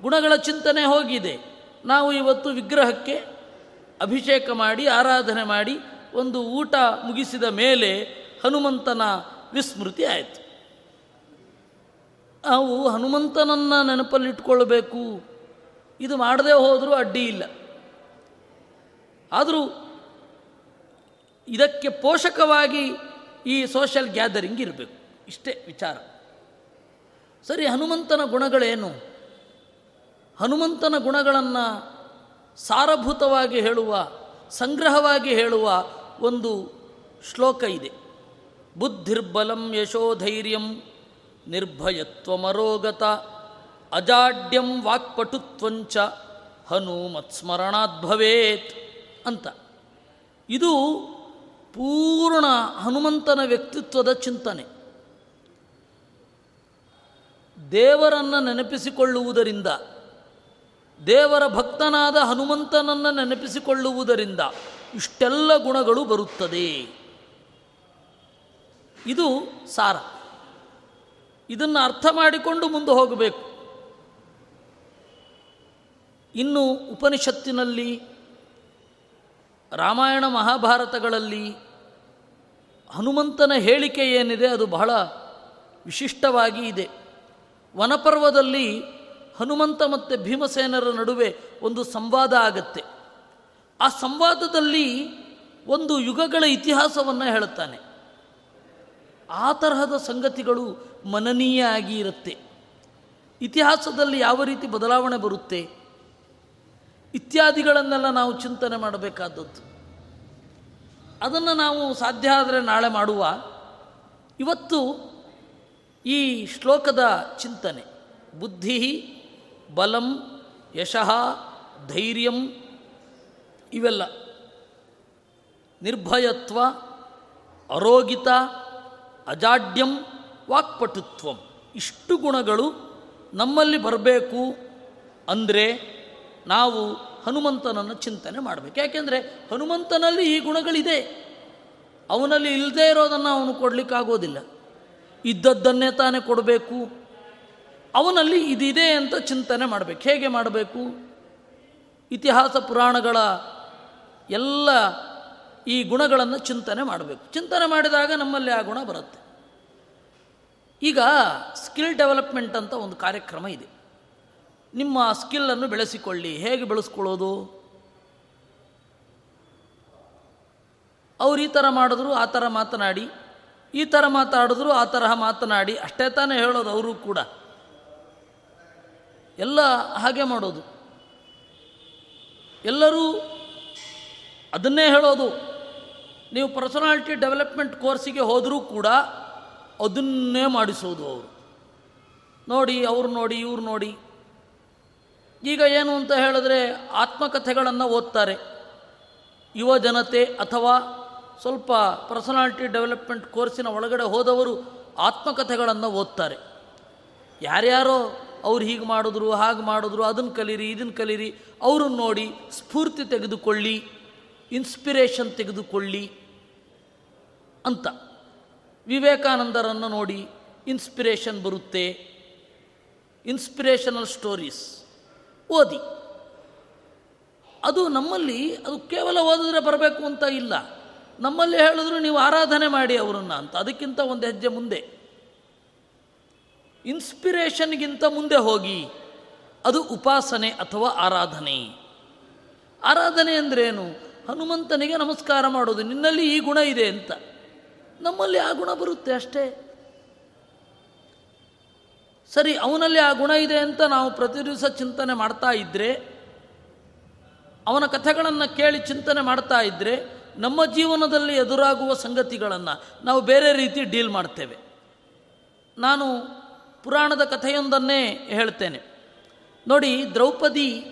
ಗುಣಗಳ ಚಿಂತನೆ ಹೋಗಿದೆ. ನಾವು ಇವತ್ತು ವಿಗ್ರಹಕ್ಕೆ ಅಭಿಷೇಕ ಮಾಡಿ, ಆರಾಧನೆ ಮಾಡಿ, ಒಂದು ಊಟ ಮುಗಿಸಿದ ಮೇಲೆ ಹನುಮಂತನ ವಿಸ್ಮೃತಿ ಆಯಿತು. ನಾವು ಹನುಮಂತನನ್ನು ನೆನಪಲ್ಲಿಟ್ಕೊಳ್ಬೇಕು. ಇದು ಮಾಡದೇ ಹೋದರೂ ಅಡ್ಡಿ ಇಲ್ಲ. ಆದರೂ ಇದಕ್ಕೆ ಪೋಷಕವಾಗಿ ಈ ಸೋಷಿಯಲ್ ಗ್ಯಾದರಿಂಗ್ ಇರಬೇಕು. ಇಷ್ಟೇ ವಿಚಾರ. ಸರಿ, ಹನುಮಂತನ ಗುಣಗಳೇನು? ಹನುಮಂತನ ಗುಣಗಳನ್ನು ಸಾರಭೂತವಾಗಿ ಹೇಳುವ, ಸಂಗ್ರಹವಾಗಿ ಹೇಳುವ ಒಂದು ಶ್ಲೋಕ ಇದೆ. ಬುದ್ಧಿರ್ಬಲಂ ಯಶೋಧೈರ್ಯಂ ನಿರ್ಭಯತ್ವಮರೋಗತ ಅಜಾಡ್ಯಂ ವಾಕ್ಪಟುತ್ವಂಚ ಹನುಮತ್ಸ್ಮರಣಾತ್ ಭವೇತ್ ಅಂತ. ಇದು ಪೂರ್ಣ ಹನುಮಂತನ ವ್ಯಕ್ತಿತ್ವದ ಚಿಂತನೆ. ದೇವರನ್ನು ನೆನಪಿಸಿಕೊಳ್ಳುವುದರಿಂದ, ದೇವರ ಭಕ್ತನಾದ ಹನುಮಂತನನ್ನು ನೆನಪಿಸಿಕೊಳ್ಳುವುದರಿಂದ ಇಷ್ಟೆಲ್ಲ ಗುಣಗಳು ಬರುತ್ತದೆ. ಇದು ಸಾರ. ಇದನ್ನು ಅರ್ಥ ಮಾಡಿಕೊಂಡು ಮುಂದೆ ಹೋಗಬೇಕು. ಇನ್ನು ಉಪನಿಷತ್ತಿನಲ್ಲಿ, ರಾಮಾಯಣ ಮಹಾಭಾರತಗಳಲ್ಲಿ ಹನುಮಂತನ ಹೇಳಿಕೆ ಏನಿದೆ ಅದು ಬಹಳ ವಿಶಿಷ್ಟವಾಗಿ ಇದೆ. ವನಪರ್ವದಲ್ಲಿ ಹನುಮಂತ ಮತ್ತು ಭೀಮಸೇನರ ನಡುವೆ ಒಂದು ಸಂವಾದ ಆಗತ್ತೆ. ಆ ಸಂವಾದದಲ್ಲಿ ಒಂದು ಯುಗಗಳ ಇತಿಹಾಸವನ್ನು ಹೇಳುತ್ತಾನೆ. ಆ ತರಹದ ಸಂಗತಿಗಳು ಮನನೀಯ ಆಗಿ ಇರುತ್ತೆ. ಇತಿಹಾಸದಲ್ಲಿ ಯಾವ ರೀತಿ ಬದಲಾವಣೆ ಬರುತ್ತೆ? ಇತ್ಯಾದಿಗಳನ್ನೆಲ್ಲ ನಾವು ಚಿಂತನೆ ಮಾಡಬೇಕಾದದ್ದು. ಅದನ್ನು ನಾವು ಸಾಧ್ಯ ಆದರೆ ನಾಳೆ ಮಾಡುವ. ಇವತ್ತು ಈ ಶ್ಲೋಕದ ಚಿಂತನೆ. ಬುದ್ಧಿ, ಬಲಂ, ಯಶಃ, ಧೈರ್ಯಂ, ಇವೆಲ್ಲ. ನಿರ್ಭಯತ್ವ, ಅರೋಗಿತ, ಅಜಾಡ್ಯಂ, ವಾಕ್ಪಟುತ್ವಂ. ಇಷ್ಟು ಗುಣಗಳು ನಮ್ಮಲ್ಲಿ ಬರಬೇಕು ಅಂದರೆ ನಾವು ಹನುಮಂತನನ್ನು ಚಿಂತನೆ ಮಾಡಬೇಕು. ಯಾಕೆಂದರೆ ಹನುಮಂತನಲ್ಲಿ ಈ ಗುಣಗಳಿದೆ. ಅವನಲ್ಲಿ ಇಲ್ಲದೇ ಇರೋದನ್ನು ಅವನು ಕೊಡಲಿಕ್ಕಾಗೋದಿಲ್ಲ. ಇದ್ದದ್ದನ್ನೇ ತಾನೇ ಕೊಡಬೇಕು. ಅವನಲ್ಲಿ ಇದಿದೆ ಅಂತ ಚಿಂತನೆ ಮಾಡಬೇಕು. ಹೇಗೆ ಮಾಡಬೇಕು? ಇತಿಹಾಸ ಪುರಾಣಗಳ ಎಲ್ಲ ಈ ಗುಣಗಳನ್ನು ಚಿಂತನೆ ಮಾಡಬೇಕು. ಚಿಂತನೆ ಮಾಡಿದಾಗ ನಮ್ಮಲ್ಲಿ ಆ ಗುಣ ಬರುತ್ತೆ. ಈಗ ಸ್ಕಿಲ್ ಡೆವಲಪ್ಮೆಂಟ್ ಅಂತ ಒಂದು ಕಾರ್ಯಕ್ರಮ ಇದೆ. ನಿಮ್ಮ ಸ್ಕಿಲ್ಲನ್ನು ಬೆಳೆಸಿಕೊಳ್ಳಿ. ಹೇಗೆ ಬೆಳೆಸ್ಕೊಳ್ಳೋದು? ಅವ್ರು ಈ ಥರ ಮಾಡಿದ್ರು, ಆ ಥರ ಮಾತನಾಡಿ. ಈ ಥರ ಮಾತಾಡಿದ್ರು, ಆ ತರಹ ಮಾತನಾಡಿ. ಅಷ್ಟೇ ತಾನೇ ಹೇಳೋದು ಅವರು ಕೂಡ. ಎಲ್ಲ ಹಾಗೆ ಮಾಡೋದು. ಎಲ್ಲರೂ ಅದನ್ನೇ ಹೇಳೋದು. ನೀವು ಪರ್ಸನಾಲಿಟಿ ಡೆವಲಪ್ಮೆಂಟ್ ಕೋರ್ಸಿಗೆ ಹೋದರೂ ಕೂಡ ಅದನ್ನೇ ಮಾಡಿಸೋದು ಅವರು. ನೋಡಿ, ಅವ್ರು ನೋಡಿ, ಇವ್ರು ನೋಡಿ. ಈಗ ಏನು ಅಂತ ಹೇಳಿದ್ರೆ ಆತ್ಮಕಥೆಗಳನ್ನು ಓದ್ತಾರೆ. ಯುವ ಜನತೆ ಅಥವಾ ಸ್ವಲ್ಪ ಪರ್ಸನಾಲಿಟಿ ಡೆವಲಪ್ಮೆಂಟ್ ಕೋರ್ಸಿನ ಒಳಗಡೆ ಹೋದವರು ಆತ್ಮಕಥೆಗಳನ್ನು ಓದ್ತಾರೆ. ಯಾರ್ಯಾರೋ ಅವ್ರು ಹೀಗೆ ಮಾಡಿದ್ರು, ಹಾಗೆ ಮಾಡಿದ್ರು ಅದನ್ನು ಕಲೀರಿ ಇದನ್ನು ಕಲೀರಿ ಅವ್ರನ್ನ ನೋಡಿ ಸ್ಫೂರ್ತಿ ತೆಗೆದುಕೊಳ್ಳಿ ಇನ್ಸ್ಪಿರೇಷನ್ ತೆಗೆದುಕೊಳ್ಳಿ ಅಂತ. ವಿವೇಕಾನಂದರನ್ನು ನೋಡಿ ಇನ್ಸ್ಪಿರೇಷನ್ ಬರುತ್ತೆ. ಇನ್ಸ್ಪಿರೇಷನಲ್ ಸ್ಟೋರೀಸ್ ಓದಿ. ಅದು ನಮ್ಮಲ್ಲಿ ಅದು ಕೇವಲ ಓದಿದ್ರೆ ಬರಬೇಕು ಅಂತ ಇಲ್ಲ. ನಮ್ಮಲ್ಲಿ ಹೇಳಿದ್ರು ನೀವು ಆರಾಧನೆ ಮಾಡಿ ಅವರನ್ನು ಅಂತ. ಅದಕ್ಕಿಂತ ಒಂದು ಹೆಜ್ಜೆ ಮುಂದೆ. ಇನ್ಸ್ಪಿರೇಷನ್ಗಿಂತ ಮುಂದೆ ಹೋಗಿ. ಅದು ಉಪಾಸನೆ ಅಥವಾ ಆರಾಧನೆ. ಆರಾಧನೆ ಅಂದ್ರೇನು? ಹನುಮಂತನಿಗೆ ನಮಸ್ಕಾರ ಮಾಡೋದು. ನಿನ್ನಲ್ಲಿ ಈ ಗುಣ ಇದೆ ಅಂತ. ನಮ್ಮಲ್ಲಿ ಆ ಗುಣ ಬರುತ್ತೆ ಅಷ್ಟೇ. ಸರಿ, ಅವನಲ್ಲಿ ಆ ಗುಣ ಇದೆ ಅಂತ ನಾವು ಪ್ರತಿ ದಿವಸ ಚಿಂತನೆ ಮಾಡ್ತಾ ಇದ್ದರೆ ಅವನ ಕಥೆಗಳನ್ನು ಕೇಳಿ ಚಿಂತನೆ ಮಾಡ್ತಾ ಇದ್ದರೆ ನಮ್ಮ ಜೀವನದಲ್ಲಿ ಎದುರಾಗುವ ಸಂಗತಿಗಳನ್ನು ನಾವು ಬೇರೆ ರೀತಿ ಡೀಲ್ ಮಾಡ್ತೇವೆ. ನಾನು ಪುರಾಣದ ಕಥೆಯೊಂದನ್ನೇ ಹೇಳ್ತೇನೆ. ನೋಡಿ, ದ್ರೌಪದಿ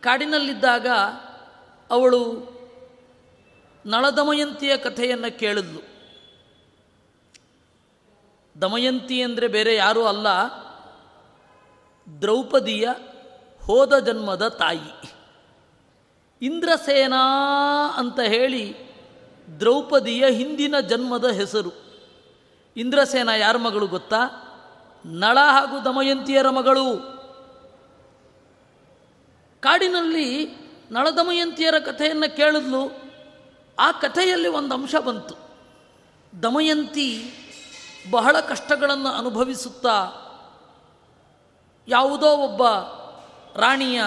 ಕಾಡಿನಲ್ಲಿದ್ದಾಗ ಅವಳು ನಳದಮಯಂತಿಯ ಕಥೆಯನ್ನು ಕೇಳಿದ್ಲು. ದಮಯಂತಿ ಅಂದರೆ ಬೇರೆ ಯಾರೂ ಅಲ್ಲ, ದ್ರೌಪದಿಯ ಹೋದ ಜನ್ಮದ ತಾಯಿ. ಇಂದ್ರಸೇನಾ ಅಂತ ಹೇಳಿ ದ್ರೌಪದಿಯ ಹಿಂದಿನ ಜನ್ಮದ ಹೆಸರು. ಇಂದ್ರಸೇನ ಯಾರ ಮಗಳು ಗೊತ್ತಾ? ನಳ ಹಾಗೂ ದಮಯಂತಿಯರ ಮಗಳು. ಕಾಡಿನಲ್ಲಿ ನಳದಮಯಂತಿಯರ ಕಥೆಯನ್ನು ಕೇಳಿದ್ಲು. ಆ ಕಥೆಯಲ್ಲಿ ಒಂದು ಅಂಶ ಬಂತು. ದಮಯಂತಿ ಬಹಳ ಕಷ್ಟಗಳನ್ನು ಅನುಭವಿಸುತ್ತಾ ಯಾವುದೋ ಒಬ್ಬ ರಾಣಿಯ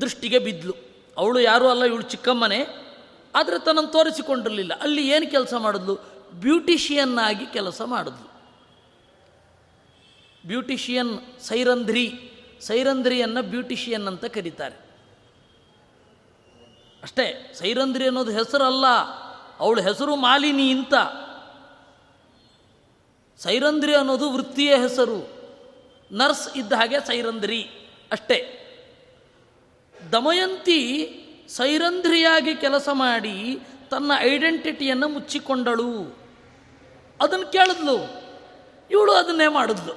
ದೃಷ್ಟಿಗೆ ಬಿದ್ಲು. ಅವಳು ಯಾರೂ ಅಲ್ಲ, ಇವಳು ಚಿಕ್ಕಮ್ಮನೆ. ಆದರೆ ತನ್ನನ್ನು ತೋರಿಸಿಕೊಂಡಿರಲಿಲ್ಲ. ಅಲ್ಲಿ ಏನು ಕೆಲಸ ಮಾಡಿದ್ಲು? ಬ್ಯೂಟಿಷಿಯನ್ನಾಗಿ ಕೆಲಸ ಮಾಡಿದ್ಲು. ಬ್ಯೂಟಿಷಿಯನ್ ಸೈರಂಧ್ರಿ. ಸೈರಂಧ್ರಿಯನ್ನು ಬ್ಯೂಟಿಷಿಯನ್ ಅಂತ ಕರೀತಾರೆ. ಅಷ್ಟೇ, ಸೈರಂಧ್ರಿ ಅನ್ನೋದು ಹೆಸರಲ್ಲ. ಅವಳು ಹೆಸರು ಮಾಲಿನಿ ಅಂತ. ಸೈರಂಧ್ರಿ ಅನ್ನೋದು ವೃತ್ತಿಯ ಹೆಸರು. ನರ್ಸ್ ಇದ್ದ ಹಾಗೆ ಸೈರಂಧ್ರಿ. ಅಷ್ಟೇ. ದಮಯಂತಿ ಸೈರಂಧ್ರಿಯಾಗಿ ಕೆಲಸ ಮಾಡಿ ತನ್ನ ಐಡೆಂಟಿಟಿಯನ್ನು ಮುಚ್ಚಿಕೊಂಡಳು. ಅದನ್ನು ಕೇಳಿದ್ಲು. ಇವಳು ಅದನ್ನೇ ಮಾಡಿದ್ಲು.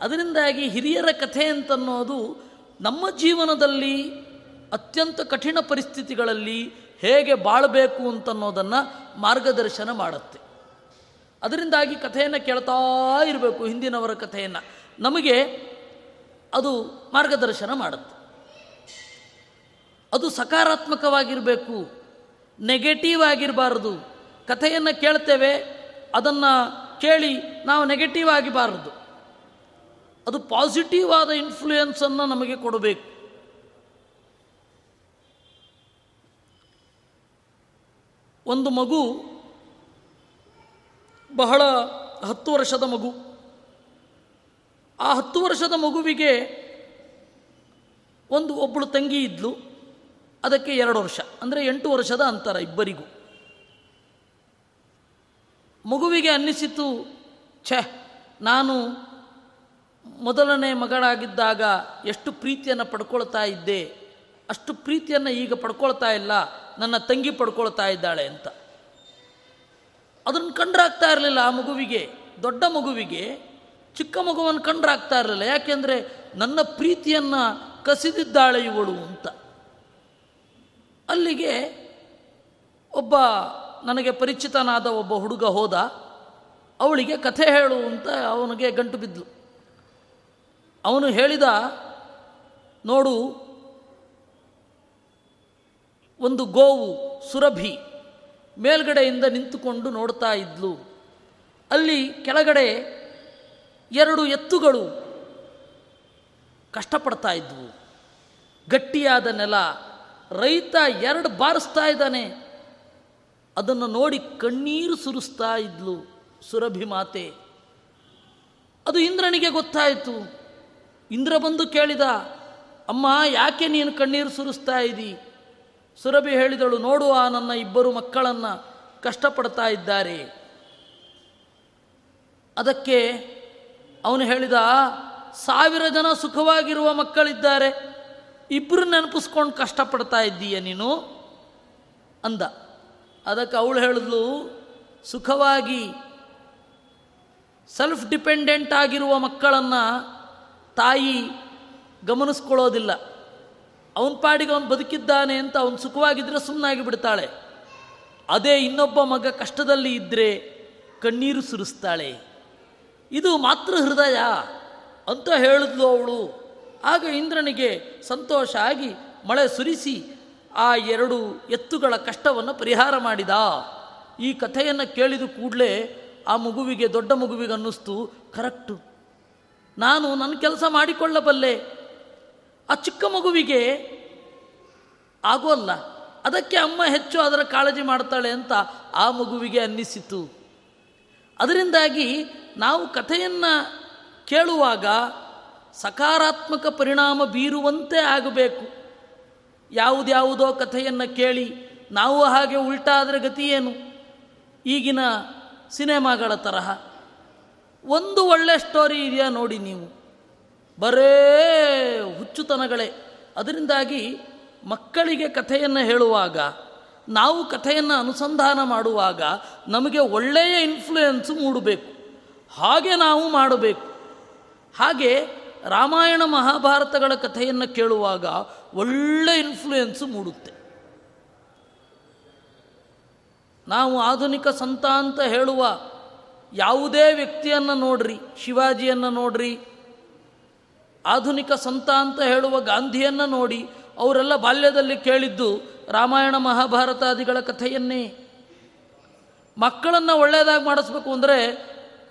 ಅದರಿಂದಾಗಿ ಹಿರಿಯರ ಕಥೆ ಅಂತನ್ನೋದು ನಮ್ಮ ಜೀವನದಲ್ಲಿ ಅತ್ಯಂತ ಕಠಿಣ ಪರಿಸ್ಥಿತಿಗಳಲ್ಲಿ ಹೇಗೆ ಬಾಳಬೇಕು ಅಂತನ್ನೋದನ್ನು ಮಾರ್ಗದರ್ಶನ ಮಾಡುತ್ತೆ. ಅದರಿಂದಾಗಿ ಕಥೆಯನ್ನು ಕೇಳ್ತಾ ಇರಬೇಕು, ಹಿಂದಿನವರ ಕಥೆಯನ್ನು. ನಮಗೆ ಅದು ಮಾರ್ಗದರ್ಶನ ಮಾಡುತ್ತೆ. ಅದು ಸಕಾರಾತ್ಮಕವಾಗಿರಬೇಕು ನೆಗೆಟಿವ್ ಆಗಿರಬಾರದು. ಕಥೆಯನ್ನು ಕೇಳ್ತೇವೆ, ಅದನ್ನು ಕೇಳಿ ನಾವು ನೆಗೆಟಿವ್ ಆಗಿಬಾರದು. ಅದು ಪಾಸಿಟಿವ್ ಆದ ಇನ್ಫ್ಲೂಯೆನ್ಸನ್ನು ನಮಗೆ ಕೊಡಬೇಕು. ಒಂದು ಮಗು, ಬಹಳ ಹತ್ತು ವರ್ಷದ ಮಗು. ಆ ಹತ್ತು ವರ್ಷದ ಮಗುವಿಗೆ ಒಂದು ಒಬ್ಬಳು ತಂಗಿ ಇದ್ಲು. ಅದಕ್ಕೆ ಎರಡು ವರ್ಷ, ಅಂದರೆ ಎಂಟು ವರ್ಷದ ಅಂತರ ಇಬ್ಬರಿಗೂ. ಮಗುವಿಗೆ ಅನ್ನಿಸಿತು, ಛೆ, ನಾನು ಮೊದಲನೇ ಮಗಳಾಗಿದ್ದಾಗ ಎಷ್ಟು ಪ್ರೀತಿಯನ್ನು ಪಡ್ಕೊಳ್ತಾ ಇದ್ದೆ, ಅಷ್ಟು ಪ್ರೀತಿಯನ್ನು ಈಗ ಪಡ್ಕೊಳ್ತಾ ಇಲ್ಲ, ನನ್ನ ತಂಗಿ ಪಡ್ಕೊಳ್ತಾ ಇದ್ದಾಳೆ ಅಂತ. ಅದನ್ನು ಕಂಡ್ರಾಗ್ತಾ ಇರಲಿಲ್ಲ ಆ ಮಗುವಿಗೆ, ದೊಡ್ಡ ಮಗುವಿಗೆ, ಚಿಕ್ಕ ಮಗುವನ್ನು ಕಂಡ್ರಾಗ್ತಾ ಇರಲಿಲ್ಲ. ಯಾಕೆಂದರೆ ನನ್ನ ಪ್ರೀತಿಯನ್ನು ಕಸಿದಿದ್ದಾಳೆ ಇವಳು ಅಂತ. ಅಲ್ಲಿಗೆ ಒಬ್ಬ ನನಗೆ ಪರಿಚಿತನಾದ ಒಬ್ಬ ಹುಡುಗ ಹೋದ. ಅವಳಿಗೆ ಕಥೆ ಹೇಳು ಅಂತ ಅವನಿಗೆ ಗಂಟು ಬಿದ್ದಲು ಅವನು ಹೇಳಿದ, ನೋಡು, ಒಂದು ಗೋವು ಸುರಭಿ ಮೇಲ್ಗಡೆಯಿಂದ ನಿಂತುಕೊಂಡು ನೋಡ್ತಾ ಇದ್ಲು. ಅಲ್ಲಿ ಕೆಳಗಡೆ ಎರಡು ಎತ್ತುಗಳು ಕಷ್ಟಪಡ್ತಾ ಇದ್ವು. ಗಟ್ಟಿಯಾದ ನೆಲ ರೈತ ಎರಡು ಬಾರಿಸ್ತಾ ಇದ್ದಾನೆ. ಅದನ್ನು ನೋಡಿ ಕಣ್ಣೀರು ಸುರಿಸ್ತಾ ಇದ್ಲು ಸುರಭಿ ಮಾತೆ. ಅದು ಇಂದ್ರನಿಗೆ ಗೊತ್ತಾಯಿತು. ಇಂದ್ರ ಬಂದು ಕೇಳಿದ, ಅಮ್ಮ, ಯಾಕೆ ನೀನು ಕಣ್ಣೀರು ಸುರಿಸ್ತಾ ಇದ್ದಿ? ಸುರಭಿ ಹೇಳಿದಳು ನೋಡುವ ನನ್ನ ಇಬ್ಬರು ಮಕ್ಕಳನ್ನು ಕಷ್ಟಪಡ್ತಾ ಇದ್ದಾರೆ. ಅದಕ್ಕೆ ಅವನು ಹೇಳಿದ, ಸಾವಿರ ಜನ ಸುಖವಾಗಿರುವ ಮಕ್ಕಳಿದ್ದಾರೆ. ಇಬ್ಬರು ನೆನಪಿಸ್ಕೊಂಡು ಕಷ್ಟಪಡ್ತಾ ಇದ್ದೀಯ ನೀನು? ಅಂದ. ಅದಕ್ಕೆ ಅವಳು ಹೇಳಿದ್ಲು, ಸುಖವಾಗಿ ಸೆಲ್ಫ್ ಡಿಪೆಂಡೆಂಟ್ ಆಗಿರುವ ಮಕ್ಕಳನ್ನು ತಾಯಿ ಗಮನಿಸ್ಕೊಳ್ಳೋದಿಲ್ಲ. ಅವನ ಪಾಡಿಗೆ ಅವನು ಬದುಕಿದ್ದಾನೆ ಅಂತ ಅವನು ಸುಖವಾಗಿದ್ದರೆ ಸುಮ್ಮನಾಗಿ ಬಿಡ್ತಾಳೆ. ಅದೇ ಇನ್ನೊಬ್ಬ ಮಗ ಕಷ್ಟದಲ್ಲಿ ಇದ್ದರೆ ಕಣ್ಣೀರು ಸುರಿಸ್ತಾಳೆ. ಇದು ಮಾತೃ ಹೃದಯ ಅಂತ ಹೇಳಿದ್ಲು ಅವಳು. ಆಗ ಇಂದ್ರನಿಗೆ ಸಂತೋಷ ಆಗಿ ಮಳೆ ಸುರಿಸಿ ಆ ಎರಡು ಎತ್ತುಗಳ ಕಷ್ಟವನ್ನು ಪರಿಹಾರ ಮಾಡಿದ. ಈ ಕಥೆಯನ್ನು ಕೇಳಿದ ಕೂಡಲೇ ಆ ಮಗುವಿಗೆ, ದೊಡ್ಡ ಮಗುವಿಗೆ ಅನ್ನಿಸ್ತು, ಕರೆಕ್ಟು. ನಾನು ನನ್ನ ಕೆಲಸ ಮಾಡಿಕೊಳ್ಳಬಲ್ಲೆ. ಆ ಚಿಕ್ಕ ಮಗುವಿಗೆ ಆಗೋಲ್ಲ. ಅದಕ್ಕೆ ಅಮ್ಮ ಹೆಚ್ಚು ಅದರ ಕಾಳಜಿ ಮಾಡ್ತಾಳೆ ಅಂತ ಆ ಮಗುವಿಗೆ ಅನ್ನಿಸಿತು. ಅದರಿಂದಾಗಿ ನಾವು ಕಥೆಯನ್ನು ಕೇಳುವಾಗ ಸಕಾರಾತ್ಮಕ ಪರಿಣಾಮ ಬೀರುವಂತೆ ಆಗಬೇಕು. ಯಾವುದ್ಯಾವುದೋ ಕಥೆಯನ್ನು ಕೇಳಿ ನಾವು ಹಾಗೆ ಉಲ್ಟಾದರೆ ಗತಿ ಏನು? ಈಗಿನ ಸಿನೆಮಾಗಳ ತರಹ. ಒಂದು ಒಳ್ಳೆ ಸ್ಟೋರಿ ಇದೆಯಾ ನೋಡಿ ನೀವು. ಬರೇ ಹುಚ್ಚುತನಗಳೇ. ಅದರಿಂದಾಗಿ ಮಕ್ಕಳಿಗೆ ಕಥೆಯನ್ನು ಹೇಳುವಾಗ, ನಾವು ಕಥೆಯನ್ನು ಅನುಸಂಧಾನ ಮಾಡುವಾಗ ನಮಗೆ ಒಳ್ಳೆಯ ಇನ್ಫ್ಲೂಯೆನ್ಸು ಮೂಡಬೇಕು. ಹಾಗೆ ನಾವು ಮಾಡಬೇಕು. ಹಾಗೆ ರಾಮಾಯಣ ಮಹಾಭಾರತಗಳ ಕಥೆಯನ್ನು ಕೇಳುವಾಗ ಒಳ್ಳೆ ಇನ್ಫ್ಲೂಯೆನ್ಸು ಮೂಡುತ್ತೆ. ನಾವು ಆಧುನಿಕ ಸಂತ ಅಂತ ಹೇಳುವ ಯಾವುದೇ ವ್ಯಕ್ತಿಯನ್ನು ನೋಡ್ರಿ, ಶಿವಾಜಿಯನ್ನು ನೋಡ್ರಿ, ಆಧುನಿಕ ಸಂತ ಅಂತ ಹೇಳುವ ಗಾಂಧಿಯನ್ನು ನೋಡಿ ಅವರೆಲ್ಲ ಬಾಲ್ಯದಲ್ಲಿ ಕೇಳಿದ್ದು ರಾಮಾಯಣ ಮಹಾಭಾರತಾದಿಗಳ ಕಥೆಯನ್ನೇ. ಮಕ್ಕಳನ್ನು ಒಳ್ಳೆಯದಾಗಿ ಮಾಡಿಸ್ಬೇಕು ಅಂದರೆ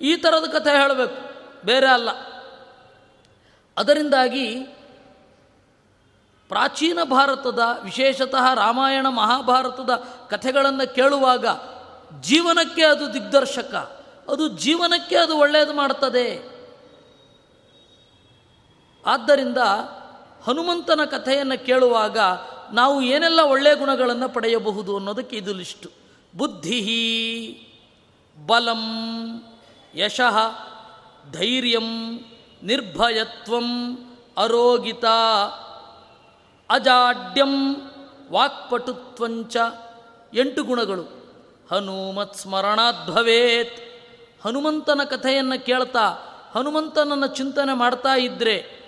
ಈ ಥರದ ಕಥೆ ಹೇಳಬೇಕು, ಬೇರೆ ಅಲ್ಲ. ಅದರಿಂದಾಗಿ ಪ್ರಾಚೀನ ಭಾರತದ, ವಿಶೇಷತಃ ರಾಮಾಯಣ ಮಹಾಭಾರತದ ಕಥೆಗಳನ್ನು ಕೇಳುವಾಗ ಜೀವನಕ್ಕೆ ಅದು ದಿಗ್ದರ್ಶಕ. ಅದು ಜೀವನಕ್ಕೆ ಅದು ಒಳ್ಳೆಯದು ಮಾಡ್ತದೆ. ಆದ್ದರಿಂದ ಹನುಮಂತನ ಕಥೆಯನ್ನು ಕೇಳುವಾಗ ನಾವು ಏನೆಲ್ಲ ಒಳ್ಳೆಯ ಗುಣಗಳನ್ನು ಪಡೆಯಬಹುದು ಅನ್ನೋದಕ್ಕೆ ಇದು ಲಿಸ್ಟು. ಬುದ್ಧಿ ಬಲಂ, ಯಶಃ, ಧೈರ್ಯಂ ನಿರ್ಭಯತ್ವಂ ಅರೋಗಿತ ಅಜಾಡ್ಯಂ ವಾಕ್ಪಟುತ್ವಂಚ ಎಂಟು ಗುಣಗಳು. ಹನುಮತ್ ಸ್ಮರಣಾತ್ ಭವೇತ್. ಹನುಮಂತನ ಕಥೆಯನ್ನು ಕೇಳ್ತಾ ಹನುಮಂತನನ್ನು ಚಿಂತನೆ ಮಾಡ್ತಾ ಇದ್ದರೆ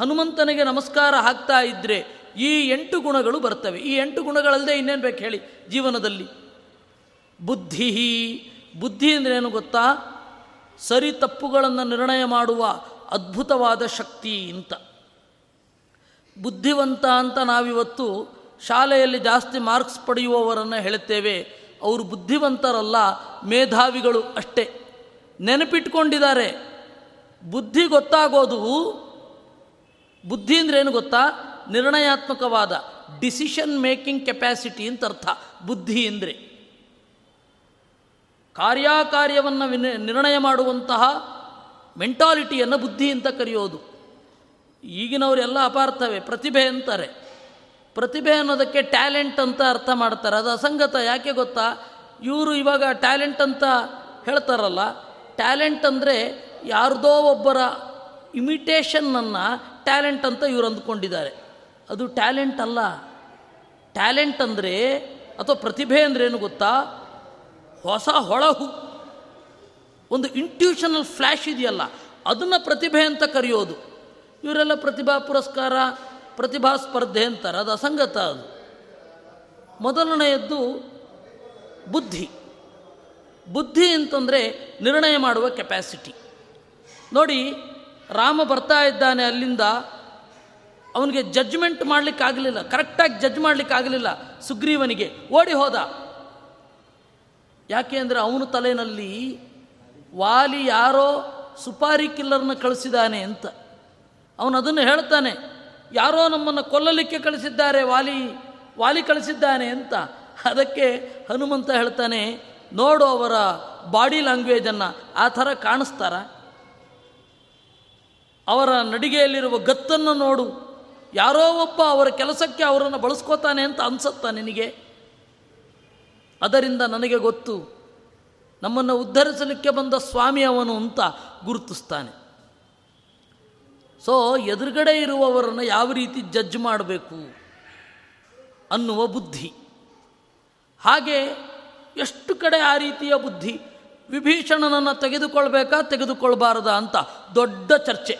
ಹನುಮಂತನಿಗೆ ನಮಸ್ಕಾರ ಹಾಕ್ತಾ ಇದ್ದರೆ ಈ ಎಂಟು ಗುಣಗಳು ಬರ್ತವೆ. ಈ ಎಂಟು ಗುಣಗಳಲ್ಲದೆ ಇನ್ನೇನು ಬೇಕು ಹೇಳಿ? ಜೀವನದಲ್ಲಿ. ಬುದ್ಧಿ ಬುದ್ಧಿ ಅಂದರೆ ಏನು ಗೊತ್ತಾ? ಸರಿ ತಪ್ಪುಗಳನ್ನು ನಿರ್ಣಯ ಮಾಡುವ ಅದ್ಭುತವಾದ ಶಕ್ತಿ ಅಂತ. ಬುದ್ಧಿವಂತ ಅಂತ ನಾವಿವತ್ತು ಶಾಲೆಯಲ್ಲಿ ಜಾಸ್ತಿ ಮಾರ್ಕ್ಸ್ ಪಡೆಯುವವರನ್ನು ಹೇಳುತ್ತೇವೆ. ಅವರು ಬುದ್ಧಿವಂತರಲ್ಲ, ಮೇಧಾವಿಗಳು ಅಷ್ಟೇ. ನೆನಪಿಟ್ಕೊಂಡಿದ್ದಾರೆ. ಬುದ್ಧಿ ಗೊತ್ತಾಗೋದು, ಬುದ್ಧಿ ಏನು ಗೊತ್ತಾ? ನಿರ್ಣಯಾತ್ಮಕವಾದ ಡಿಸಿಷನ್ ಮೇಕಿಂಗ್ ಕೆಪ್ಯಾಸಿಟಿ ಅಂತ ಅರ್ಥ. ಬುದ್ಧಿ ಅಂದರೆ. ಕಾರ್ಯಕಾರ್ಯವನ್ನು ವಿನ ನಿರ್ಣಯ ಮಾಡುವಂತಹ ಮೆಂಟಾಲಿಟಿಯನ್ನು ಬುದ್ಧಿ ಅಂತ ಕರೆಯೋದು. ಈಗಿನವರೆಲ್ಲ ಅಪಾರ್ಥವೇ, ಪ್ರತಿಭೆ ಅಂತಾರೆ. ಪ್ರತಿಭೆ ಅನ್ನೋದಕ್ಕೆ ಟ್ಯಾಲೆಂಟ್ ಅಂತ ಅರ್ಥ ಮಾಡ್ತಾರೆ. ಅದು ಅಸಂಗತ, ಯಾಕೆ ಗೊತ್ತಾ? ಇವರು ಇವಾಗ ಟ್ಯಾಲೆಂಟ್ ಅಂತ ಹೇಳ್ತಾರಲ್ಲ, ಟ್ಯಾಲೆಂಟ್ ಅಂದರೆ ಯಾರದೋ ಒಬ್ಬರ ಇಮಿಟೇಷನ್ನನ್ನು ಟ್ಯಾಲೆಂಟ್ ಅಂತ ಇವರು ಅಂದ್ಕೊಂಡಿದ್ದಾರೆ. ಅದು ಟ್ಯಾಲೆಂಟ್ ಅಲ್ಲ. ಟ್ಯಾಲೆಂಟ್ ಅಂದರೆ, ಅಥವಾ ಪ್ರತಿಭೆ ಅಂದ್ರೇನು ಗೊತ್ತಾ? ಹೊಸ ಹೊಳಹು. ಒಂದು ಇಂಟ್ಯೂಷನಲ್ ಫ್ಲ್ಯಾಶ್ ಇದೆಯಲ್ಲ, ಅದನ್ನು ಪ್ರತಿಭೆ ಅಂತ ಕರೆಯೋದು. ಇವರೆಲ್ಲ ಪ್ರತಿಭಾ ಪುರಸ್ಕಾರ, ಪ್ರತಿಭಾ ಸ್ಪರ್ಧೆ ಅಂತಾರೆ, ಅದು ಅಸಂಗತ ಅದು. ಮೊದಲನೆಯದ್ದು ಬುದ್ಧಿ. ಬುದ್ಧಿ ಅಂತಂದರೆ ನಿರ್ಣಯ ಮಾಡುವ ಕೆಪ್ಯಾಸಿಟಿ ನೋಡಿ, ರಾಮ ಬರ್ತಾ ಇದ್ದಾನೆ ಅಲ್ಲಿಂದ, ಅವನಿಗೆ ಜಡ್ಜ್ಮೆಂಟ್ ಮಾಡಲಿಕ್ಕಾಗಲಿಲ್ಲ ಕರೆಕ್ಟಾಗಿ ಜಡ್ಜ್ ಮಾಡಲಿಕ್ಕಾಗಲಿಲ್ಲ ಸುಗ್ರೀವನಿಗೆ. ಓಡಿ ಹೋದ. ಯಾಕೆ ಅಂದರೆ ಅವನ ತಲೆಯಲ್ಲಿ ವಾಲಿ ಯಾರೋ ಸುಪಾರಿ ಕಿಲ್ಲರ್ನ ಕಳಿಸಿದ್ದಾನೆ ಅಂತ. ಅವನು ಅದನ್ನು ಹೇಳ್ತಾನೆ, ಯಾರೋ ನಮ್ಮನ್ನು ಕೊಲ್ಲಲಿಕ್ಕೆ ಕಳಿಸಿದ್ದಾರೆ, ವಾಲಿ ವಾಲಿ ಕಳಿಸಿದ್ದಾನೆ ಅಂತ. ಅದಕ್ಕೆ ಹನುಮಂತ ಹೇಳ್ತಾನೆ, ನೋಡು ಅವರ ಬಾಡಿ ಲ್ಯಾಂಗ್ವೇಜನ್ನು ಆ ಥರ ಕಾಣಿಸ್ತಾರ? ಅವರ ನಡಿಗೆಯಲ್ಲಿರುವ ಗತ್ತನ್ನು ನೋಡು. ಯಾರೋ ಒಬ್ಬ ಅವರ ಕೆಲಸಕ್ಕೆ ಅವರನ್ನು ಬಳಸ್ಕೋತಾನೆ ಅಂತ ಅನ್ಸುತ್ತಾ ನಿನಗೆ? ಅದರಿಂದ ನನಗೆ ಗೊತ್ತು ನಮ್ಮನ್ನು ಉದ್ಧರಿಸಲಿಕ್ಕೆ ಬಂದ ಸ್ವಾಮಿ ಅವನು ಅಂತ ಗುರುತಿಸ್ತಾನೆ. ಸೊ ಎದುರುಗಡೆ ಇರುವವರನ್ನು ಯಾವ ರೀತಿ ಜಡ್ಜ್ ಮಾಡಬೇಕು ಅನ್ನುವ ಬುದ್ಧಿ. ಹಾಗೆ ಎಷ್ಟು ಕಡೆ ಆ ರೀತಿಯ ಬುದ್ಧಿ? ವಿಭೀಷಣನನ್ನು ತೆಗೆದುಕೊಳ್ಬೇಕಾ, ತೆಗೆದುಕೊಳ್ಬಾರದ ಅಂತ ದೊಡ್ಡ ಚರ್ಚೆ.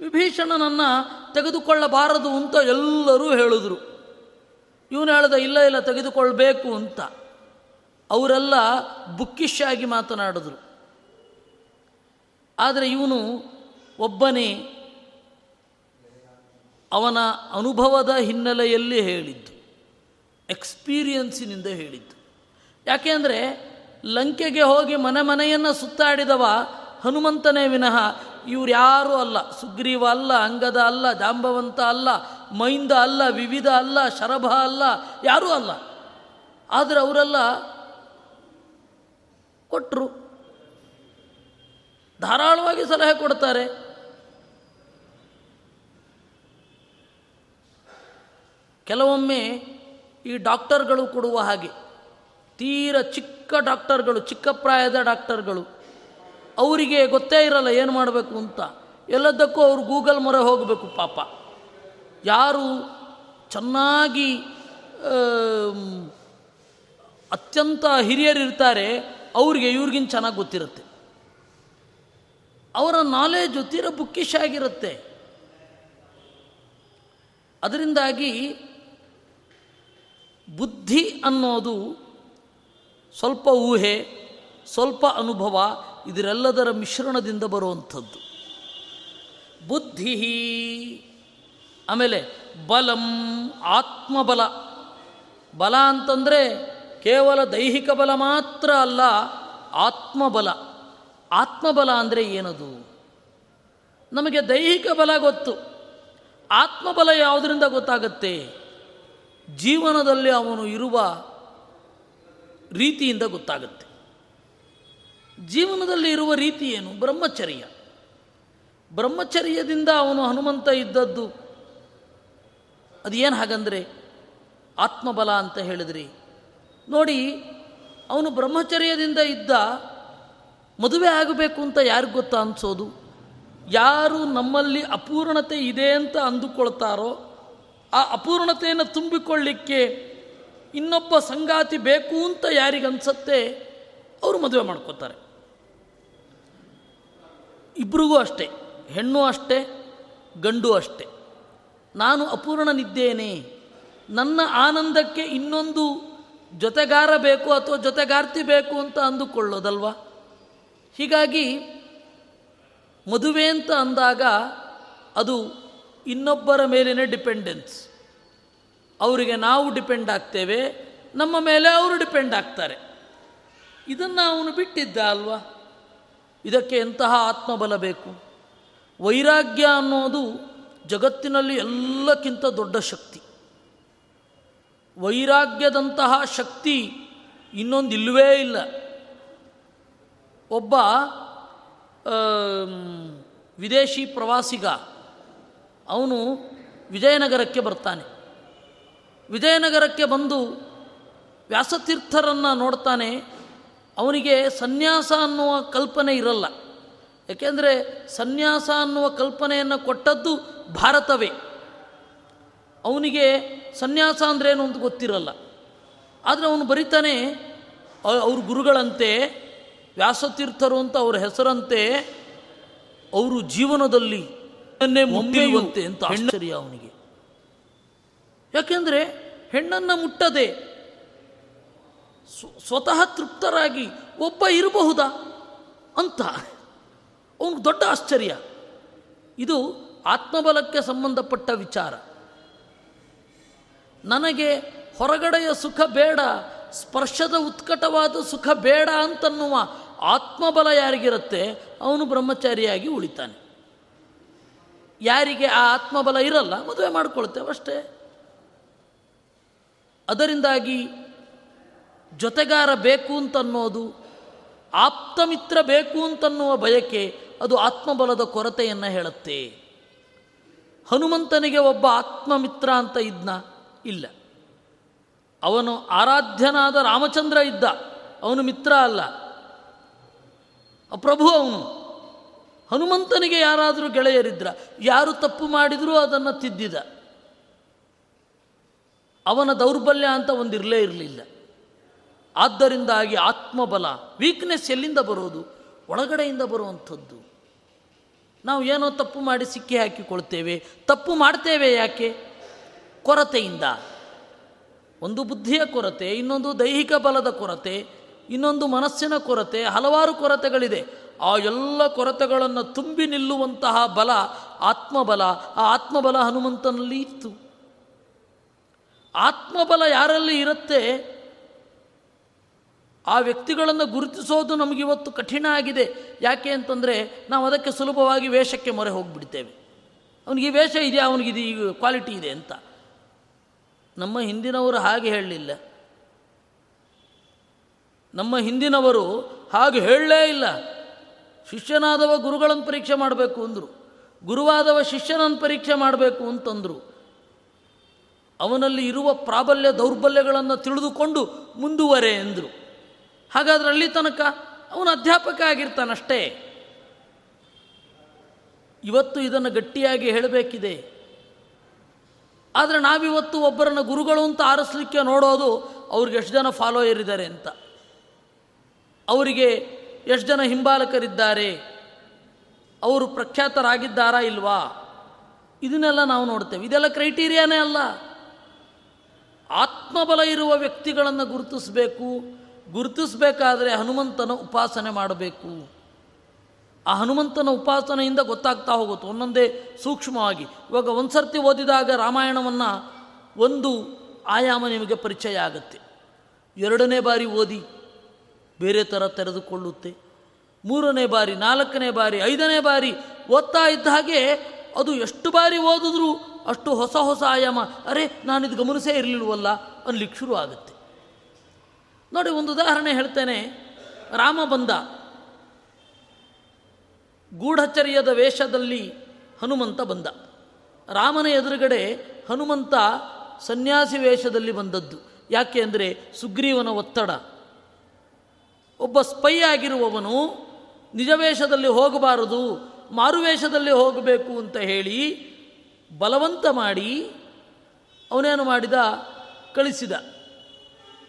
ವಿಭೀಷಣನನ್ನು ತೆಗೆದುಕೊಳ್ಳಬಾರದು ಅಂತ ಎಲ್ಲರೂ ಹೇಳಿದ್ರು. ಇವನು ಹೇಳ್ದ, ಇಲ್ಲ ಇಲ್ಲ, ತೆಗೆದುಕೊಳ್ಬೇಕು ಅಂತ. ಅವರೆಲ್ಲ ಬುಕ್ಕಿಶ್ ಆಗಿ ಮಾತನಾಡಿದ್ರು. ಆದರೆ ಇವನು ಒಬ್ಬನೇ ಅವನ ಅನುಭವದ ಹಿನ್ನೆಲೆಯಲ್ಲಿ ಹೇಳಿದ್ದು, ಎಕ್ಸ್ಪೀರಿಯನ್ಸಿನಿಂದ ಹೇಳಿದ್ದು. ಯಾಕೆಂದರೆ ಲಂಕೆಗೆ ಹೋಗಿ ಮನೆ ಮನೆಯನ್ನು ಸುತ್ತಾಡಿದವ ಹನುಮಂತನೇ ವಿನಃ ಇವ್ರು ಯಾರೂ ಅಲ್ಲ. ಸುಗ್ರೀವ ಅಲ್ಲ, ಅಂಗದ ಅಲ್ಲ ಜಾಂಬವಂತ ಅಲ್ಲ, ಮೈಂದ ಅಲ್ಲ, ವಿವಿಧ ಅಲ್ಲ, ಶರಭ ಅಲ್ಲ, ಯಾರೂ ಅಲ್ಲ. ಆದರೆ ಅವರೆಲ್ಲ ಕೊಟ್ಟರು ಧಾರಾಳವಾಗಿ ಸಲಹೆ ಕೊಡ್ತಾರೆ. ಕೆಲವೊಮ್ಮೆ ಈ ಡಾಕ್ಟರ್ಗಳು ಕೊಡುವ ಹಾಗೆ, ತೀರ ಚಿಕ್ಕ ಡಾಕ್ಟರ್ಗಳು, ಚಿಕ್ಕ ಪ್ರಾಯದ ಡಾಕ್ಟರ್ಗಳು, ಅವರಿಗೆ ಗೊತ್ತೇ ಇರಲ್ಲ ಏನು ಮಾಡಬೇಕು ಅಂತ. ಎಲ್ಲದಕ್ಕೂ ಅವರು ಗೂಗಲ್ ಮೊರೆ ಹೋಗಬೇಕು ಪಾಪ. ಯಾರು ಚೆನ್ನಾಗಿ ಅತ್ಯಂತ ಹಿರಿಯರಿರ್ತಾರೆ ಅವರಿಗೆ ಇವ್ರಿಗಿಂತ ಚೆನ್ನಾಗಿ ಗೊತ್ತಿರುತ್ತೆ. ಅವರ ನಾಲೆಜು ತೀರ ಬುಕ್ಕಿಶ್ ಆಗಿರುತ್ತೆ. ಅದರಿಂದಾಗಿ ಬುದ್ಧಿ ಅನ್ನೋದು ಸ್ವಲ್ಪ ಊಹೆ, ಸ್ವಲ್ಪ ಅನುಭವ ಇದರೆಲ್ಲದರ ಮಿಶ್ರಣದಿಂದ ಬರುವಂಥದ್ದು. ಬುದ್ಧಿ ಆಮೇಲೆ ಬಲಂ, ಆತ್ಮಬಲ. ಬಲ ಅಂತಂದರೆ ಕೇವಲ ದೈಹಿಕ ಬಲ ಮಾತ್ರ ಅಲ್ಲ, ಆತ್ಮಬಲ. ಆತ್ಮಬಲ ಅಂದರೆ ಏನದು? ನಮಗೆ ದೈಹಿಕ ಬಲ ಗೊತ್ತು. ಆತ್ಮಬಲ ಯಾವುದರಿಂದ ಗೊತ್ತಾಗತ್ತೆ? ಜೀವನದಲ್ಲಿ ಅವನು ಇರುವ ರೀತಿಯಿಂದ ಗೊತ್ತಾಗುತ್ತೆ. ಜೀವನದಲ್ಲಿ ಇರುವ ರೀತಿ ಏನು? ಬ್ರಹ್ಮಚರ್ಯ. ಬ್ರಹ್ಮಚರ್ಯದಿಂದ ಅವನು ಹನುಮಂತ ಇದ್ದದ್ದು, ಅದೇನು ಹಾಗಂದರೆ ಆತ್ಮಬಲ ಅಂತ ಹೇಳಿದ್ರಿ. ನೋಡಿ, ಅವನು ಬ್ರಹ್ಮಚರ್ಯದಿಂದ ಇದ್ದ ಮದುವೆ ಆಗಬೇಕು ಅಂತ ಯಾರಿಗೆ ಗೊತ್ತಾ ಅನಿಸೋದು? ಯಾರು ನಮ್ಮಲ್ಲಿ ಅಪೂರ್ಣತೆ ಇದೆ ಅಂತ ಅಂದುಕೊಳ್ತಾರೋ, ಆ ಅಪೂರ್ಣತೆಯನ್ನು ತುಂಬಿಕೊಳ್ಳಿಕ್ಕೆ ಇನ್ನೊಬ್ಬ ಸಂಗಾತಿ ಬೇಕು ಅಂತ ಯಾರಿಗನ್ಸತ್ತೆ ಅವರು ಮದುವೆ ಮಾಡ್ಕೋತಾರೆ. ಇಬ್ರಿಗೂ ಅಷ್ಟೇ, ಹೆಣ್ಣು ಅಷ್ಟೇ, ಗಂಡು ಅಷ್ಟೇ. ನಾನು ಅಪೂರ್ಣನಿದ್ದೇನೆ, ನನ್ನ ಆನಂದಕ್ಕೆ ಇನ್ನೊಂದು ಜೊತೆಗಾರ ಬೇಕು ಅಥವಾ ಜೊತೆಗಾರ್ತಿ ಬೇಕು ಅಂತ ಅಂದುಕೊಳ್ಳೋದಲ್ವಾ? ಹೀಗಾಗಿ ಮದುವೆ ಅಂತ ಅಂದಾಗ ಅದು ಇನ್ನೊಬ್ಬರ ಮೇಲಿನ ಡಿಪೆಂಡೆನ್ಸ್. ಅವರಿಗೆ ನಾವು ಡಿಪೆಂಡ್ ಆಗ್ತೇವೆ, ನಮ್ಮ ಮೇಲೆ ಅವರು ಡಿಪೆಂಡ್ ಆಗ್ತಾರೆ. ಇದನ್ನು ಅವನು ಬಿಟ್ಟಿದ್ದ ಅಲ್ವಾ? ಇದಕ್ಕೆ ಎಂತಹ ಆತ್ಮಬಲ ಬೇಕು? ವೈರಾಗ್ಯ ಅನ್ನೋದು ಜಗತ್ತಿನಲ್ಲಿ ಎಲ್ಲಕ್ಕಿಂತ ದೊಡ್ಡ ಶಕ್ತಿ. ವೈರಾಗ್ಯದಂತಹ ಶಕ್ತಿ ಇನ್ನೊಂದು ಇಲ್ಲವೇ ಇಲ್ಲ. ಒಬ್ಬ ವಿದೇಶಿ ಪ್ರವಾಸಿಗ, ಅವನು ವಿಜಯನಗರಕ್ಕೆ ಬರ್ತಾನೆ. ವಿಜಯನಗರಕ್ಕೆ ಬಂದು ವ್ಯಾಸತೀರ್ಥರನ್ನು ನೋಡ್ತಾನೆ. ಅವನಿಗೆ ಸನ್ಯಾಸ ಅನ್ನುವ ಕಲ್ಪನೆ ಇರಲ್ಲ. ಏಕೆಂದರೆ ಸನ್ಯಾಸ ಅನ್ನುವ ಕಲ್ಪನೆಯನ್ನು ಕೊಟ್ಟದ್ದು ಭಾರತವೇ. ಅವನಿಗೆ ಸನ್ಯಾಸ ಅಂದ್ರೇನು ಅಂತ ಗೊತ್ತಿರಲ್ಲ. ಆದರೆ ಅವನು ಬರೀತಾನೆ ಅವ್ರ ಗುರುಗಳಂತೆ ವ್ಯಾಸತೀರ್ಥರು ಅಂತ ಅವ್ರ ಹೆಸರಂತೆ ಅವರು ಜೀವನದಲ್ಲಿ ಮುಟ್ಟಿರುವಂತೆ ಅಂತ ಆಶ್ಚರ್ಯ ಅವನಿಗೆ. ಯಾಕೆಂದರೆ ಹೆಣ್ಣನ್ನು ಮುಟ್ಟದೆ ಸ್ವ- ಸ್ವತಃ ತೃಪ್ತರಾಗಿ ಒಬ್ಬ ಇರಬಹುದಾ ಅಂತ ಅವನಿಗೆ ದೊಡ್ಡ ಆಶ್ಚರ್ಯ. ಇದು ಆತ್ಮಬಲಕ್ಕೆ ಸಂಬಂಧಪಟ್ಟ ವಿಚಾರ. ನನಗೆ ಹೊರಗಡೆಯ ಸುಖ ಬೇಡ, ಸ್ಪರ್ಶದ ಉತ್ಕಟವಾದ ಸುಖ ಬೇಡ ಅಂತನ್ನುವ ಆತ್ಮಬಲ ಯಾರಿಗಿರುತ್ತೆ? ಅವನು ಬ್ರಹ್ಮಚಾರಿಯಾಗಿ ಉಳಿತಾನೆ. ಯಾರಿಗೆ ಆ ಆತ್ಮಬಲ ಇರಲ್ಲ, ಮದುವೆ ಮಾಡಿಕೊಳ್ಳುತ್ತೆ ಅಷ್ಟೇ. ಅದರಿಂದಾಗಿ ಜೊತೆಗಾರ ಬೇಕು ಅಂತನ್ನೋದು, ಆಪ್ತಮಿತ್ರ ಬೇಕು ಅಂತನ್ನುವ ಬಯಕೆ ಅದು ಆತ್ಮಬಲದ ಕೊರತೆಯನ್ನು ಹೇಳುತ್ತೆ. ಹನುಮಂತನಿಗೆ ಒಬ್ಬ ಆತ್ಮಮಿತ್ರ ಅಂತ ಇದ್ನ. ಇಲ್ಲ. ಅವನು ಆರಾಧ್ಯನಾದ ರಾಮಚಂದ್ರ ಇದ್ದ. ಅವನು ಮಿತ್ರ ಅಲ್ಲ. ಪ್ರಭು ಅವನು. ಹನುಮಂತನಿಗೆ ಯಾರಾದರೂ ಗೆಳೆಯರಿದ್ರ, ಯಾರು ತಪ್ಪು ಮಾಡಿದರೂ ಅದನ್ನು ತಿದ್ದಿದ. ಅವನ ದೌರ್ಬಲ್ಯ ಅಂತ ಒಂದಿರಲೇ ಇರಲಿಲ್ಲ. ಆದ್ದರಿಂದಾಗಿ ಆತ್ಮಬಲ ವೀಕ್ನೆಸ್ ಎಲ್ಲಿಂದ ಬರೋದು? ಒಳಗಡೆಯಿಂದ ಬರುವಂಥದ್ದು. ನಾವು ಏನೋ ತಪ್ಪು ಮಾಡಿ ಸಿಕ್ಕಿ ಹಾಕಿಕೊಳ್ತೇವೆ. ತಪ್ಪು ಮಾಡ್ತೇವೆ ಯಾಕೆ? ಕೊರತೆಯಿಂದ. ಒಂದು ಬುದ್ಧಿಯ ಕೊರತೆ, ಇನ್ನೊಂದು ದೈಹಿಕ ಬಲದ ಕೊರತೆ, ಇನ್ನೊಂದು ಮನಸ್ಸಿನ ಕೊರತೆ, ಹಲವಾರು ಕೊರತೆಗಳಿದೆ. ಆ ಎಲ್ಲ ಕೊರತೆಗಳನ್ನು ತುಂಬಿ ನಿಲ್ಲುವಂತಹ ಬಲ, ಆತ್ಮಬಲ, ಆ ಆತ್ಮಬಲ ಹನುಮಂತನಲ್ಲಿ ಇತ್ತು. ಆತ್ಮಬಲ ಯಾರಲ್ಲಿ ಇರುತ್ತೆ? ಆ ವ್ಯಕ್ತಿಗಳನ್ನು ಗುರುತಿಸೋದು ನಮಗಿವತ್ತು ಕಠಿಣ ಆಗಿದೆ. ಯಾಕೆ ಅಂತಂದರೆ ನಾವು ಅದಕ್ಕೆ ಸುಲಭವಾಗಿ ವೇಷಕ್ಕೆ ಮೊರೆ ಹೋಗಿಬಿಡ್ತೇವೆ. ಅವನಿಗೆ ವೇಷ ಇದೆಯಾ? ಅವನಿಗಿದೆ ಈ ಕ್ವಾಲಿಟಿ ಇದೆ ಅಂತ. ನಮ್ಮ ಹಿಂದಿನವರು ಹಾಗೆ ಹೇಳಲಿಲ್ಲ. ನಮ್ಮ ಹಿಂದಿನವರು ಹಾಗೆ ಹೇಳಲೇ ಇಲ್ಲ. ಶಿಷ್ಯನಾದವ ಗುರುಗಳನ್ನು ಪರೀಕ್ಷೆ ಮಾಡಬೇಕು ಅಂದರು. ಗುರುವಾದವ ಶಿಷ್ಯನನ್ನು ಪರೀಕ್ಷೆ ಮಾಡಬೇಕು ಅಂತಂದರು. ಅವನಲ್ಲಿ ಇರುವ ಪ್ರಾಬಲ್ಯ ದೌರ್ಬಲ್ಯಗಳನ್ನು ತಿಳಿದುಕೊಂಡು ಮುಂದುವರೆ ಎಂದರು ಹಾಗಾದ್ರೆ ಅಲ್ಲಿ ತನಕ ಅವನು ಅಧ್ಯಾಪಕ ಆಗಿರ್ತಾನಷ್ಟೇ. ಇವತ್ತು ಇದನ್ನು ಗಟ್ಟಿಯಾಗಿ ಹೇಳಬೇಕಿದೆ. ಆದರೆ ನಾವಿವತ್ತು ಒಬ್ಬರನ್ನು ಗುರುಗಳು ಅಂತ ಆರಿಸ್ಲಿಕ್ಕೆ ನೋಡೋದು ಅವ್ರಿಗೆ ಎಷ್ಟು ಜನ ಫಾಲೋಯರ್ ಇದ್ದಾರೆ ಅಂತ. ಅವರಿಗೆ ಎಷ್ಟು ಜನ ಹಿಂಬಾಲಕರಿದ್ದಾರೆ? ಅವರು ಪ್ರಖ್ಯಾತರಾಗಿದ್ದಾರಾ ಇಲ್ವಾ? ಇದನ್ನೆಲ್ಲ ನಾವು ನೋಡ್ತೇವೆ. ಇದೆಲ್ಲ ಕ್ರೈಟೀರಿಯಾನೇ ಅಲ್ಲ. ಆತ್ಮಬಲ ಇರುವ ವ್ಯಕ್ತಿಗಳನ್ನು ಗುರುತಿಸಬೇಕು. ಗುರುತಿಸಬೇಕಾದ್ರೆ ಹನುಮಂತನ ಉಪಾಸನೆ ಮಾಡಬೇಕು. ಆ ಹನುಮಂತನ ಉಪಾಸನೆಯಿಂದ ಗೊತ್ತಾಗ್ತಾ ಹೋಗುತ್ತೆ ಒಂದೊಂದೇ ಸೂಕ್ಷ್ಮವಾಗಿ. ಇವಾಗ ಒಂದು ಸರ್ತಿ ಓದಿದಾಗ ರಾಮಾಯಣವನ್ನು ಒಂದು ಆಯಾಮ ನಿಮಗೆ ಪರಿಚಯ ಆಗುತ್ತೆ. ಎರಡನೇ ಬಾರಿ ಓದಿ ಬೇರೆ ಥರ ತೆರೆದುಕೊಳ್ಳುತ್ತೆ. ಮೂರನೇ ಬಾರಿ, ನಾಲ್ಕನೇ ಬಾರಿ, ಐದನೇ ಬಾರಿ ಓದ್ತಾ ಇದ್ದ ಹಾಗೆ ಅದು ಎಷ್ಟು ಬಾರಿ ಓದಿದ್ರೂ ಅಷ್ಟು ಹೊಸ ಹೊಸ ಆಯಾಮ. ಅರೆ, ನಾನಿದು ಗಮನಿಸೇ ಇರಲಿಲ್ವಲ್ಲ ಅನ್ಲಿಕ್ಕೆ ಶುರು ಆಗುತ್ತೆ. ನೋಡಿ, ಒಂದು ಉದಾಹರಣೆ ಹೇಳ್ತೇನೆ. ರಾಮ ಬಂದ. ಗೂಢಚರ್ಯದ ವೇಷದಲ್ಲಿ ಹನುಮಂತ ಬಂದ. ರಾಮನ ಎದುರುಗಡೆ ಹನುಮಂತ ಸನ್ಯಾಸಿ ವೇಷದಲ್ಲಿ ಬಂದದ್ದು. ಯಾಕೆ ಅಂದರೆ ಸುಗ್ರೀವನ ಒತ್ತಡ. ಒಬ್ಬ ಸ್ಪೈ ಆಗಿರುವವನು ನಿಜವೇಷದಲ್ಲಿ ಹೋಗಬಾರದು ಮಾರುವೇಷದಲ್ಲಿ ಹೋಗಬೇಕು ಅಂತ ಹೇಳಿ ಬಲವಂತ ಮಾಡಿ ಅವನೇನು ಮಾಡಿದ? ಕಳಿಸಿದ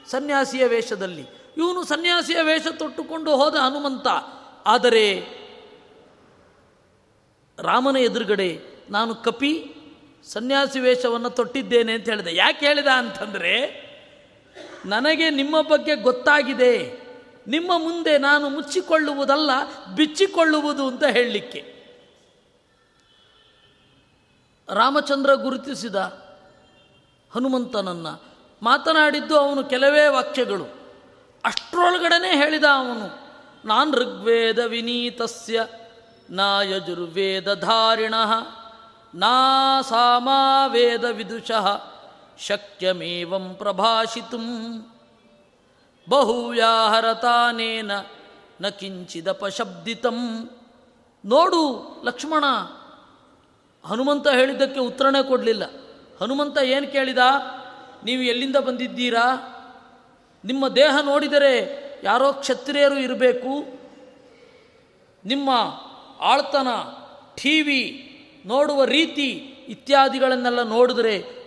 ಸನ್ಯಾಸಿಯ ವೇಷದಲ್ಲಿ. ಇವನು ಸನ್ಯಾಸಿಯ ವೇಷ ತೊಟ್ಟುಕೊಂಡು ಹೋದ ಹನುಮಂತ. ಆದರೆ ರಾಮನ ಎದುರುಗಡೆ ನಾನು ಕಪಿ ಸನ್ಯಾಸಿ ವೇಷವನ್ನು ತೊಟ್ಟಿದ್ದೇನೆ ಅಂತ ಹೇಳಿದೆ. ಯಾಕೆ ಹೇಳಿದ ಅಂತಂದರೆ, ನನಗೆ ನಿಮ್ಮ ಬಗ್ಗೆ ಗೊತ್ತಾಗಿದೆ. ನಿಮ್ಮ ಮುಂದೆ ನಾನು ಮುಚ್ಚಿಕೊಳ್ಳುವುದಲ್ಲ, ಬಿಚ್ಚಿಕೊಳ್ಳುವುದು ಅಂತ ಹೇಳಲಿಕ್ಕೆ. ರಾಮಚಂದ್ರ ಗುರುತಿಸಿದ ಹನುಮಂತನನ್ನು ಮಾತನಾಡಿದ್ದು ಅವನು ಕೆಲವೇ ವಾಕ್ಯಗಳು. ಅಷ್ಟರೊಳಗಡೆನೇ ಹೇಳಿದ ಅವನು, ನಾನು ಋಗ್ವೇದ ವಿನೀತಸ್ಯ. ನಾ ಯಜುರ್ವೇದಧಾರಿಣ, ನಾ ಸಾಮಾವೇದ ವಿದುಷಃ ಶಕ್ಯಮೇವಂ ಪ್ರಭಾಷಿತು. ಬಹುವ್ಯಾಹರತಾನೇನ ನ ಕಿಂಚಿದಪಶಬ್ದಿತಂ. ನೋಡು ಲಕ್ಷ್ಮಣ, ಹನುಮಂತ ಹೇಳಿದ್ದಕ್ಕೆ ಉತ್ತರನೇ ಕೊಡಲಿಲ್ಲ. ಹನುಮಂತ ಏನು ಕೇಳಿದ? ನೀವು ಎಲ್ಲಿಂದ ಬಂದಿದ್ದೀರಾ? ನಿಮ್ಮ ದೇಹ ನೋಡಿದರೆ ಯಾರೋ ಕ್ಷತ್ರಿಯರು ಇರಬೇಕು. ನಿಮ್ಮ ಆಳ್ತನ ಟಿ ವಿ ನೋಡುವ ರೀತಿ ಇತ್ಯಾದಿಗಳನ್ನೆಲ್ಲ ನೋಡಿದರೆ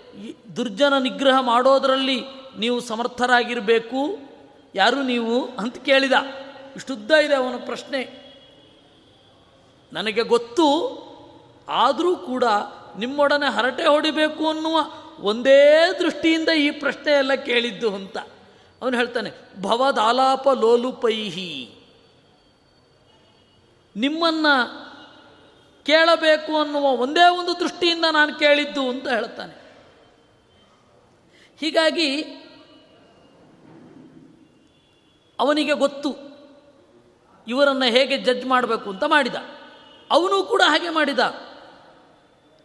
ದುರ್ಜನ ನಿಗ್ರಹ ಮಾಡೋದರಲ್ಲಿ ನೀವು ಸಮರ್ಥರಾಗಿರಬೇಕು. ಯಾರು ನೀವು ಅಂತ ಕೇಳಿದ. ಇಷ್ಟುದ್ದ ಇದೆ ಅವನ ಪ್ರಶ್ನೆ. ನನಗೆ ಗೊತ್ತು, ಆದರೂ ಕೂಡ ನಿಮ್ಮೊಡನೆ ಹರಟೆ ಹೊಡಿಬೇಕು ಅನ್ನುವ ಒಂದೇ ದೃಷ್ಟಿಯಿಂದ ಈ ಪ್ರಶ್ನೆ ಎಲ್ಲ ಕೇಳಿದ್ದು ಅಂತ. ಅವನು ಹೇಳ್ತಾನೆ, ಭವದಾಲಾಪ ಲೋಲುಪೈಹಿ. ನಿಮ್ಮನ್ನು ಕೇಳಬೇಕು ಅನ್ನುವ ಒಂದೇ ಒಂದು ದೃಷ್ಟಿಯಿಂದ ನಾನು ಕೇಳಿದ್ದು ಅಂತ ಹೇಳ್ತಾನೆ. ಹೀಗಾಗಿ ಅವನಿಗೆ ಗೊತ್ತು, ಇವರನ್ನು ಹೇಗೆ ಜಡ್ಜ್ ಮಾಡಬೇಕು ಅಂತ ಮಾಡಿದ. ಅವನು ಕೂಡ ಹಾಗೆ ಮಾಡಿದ.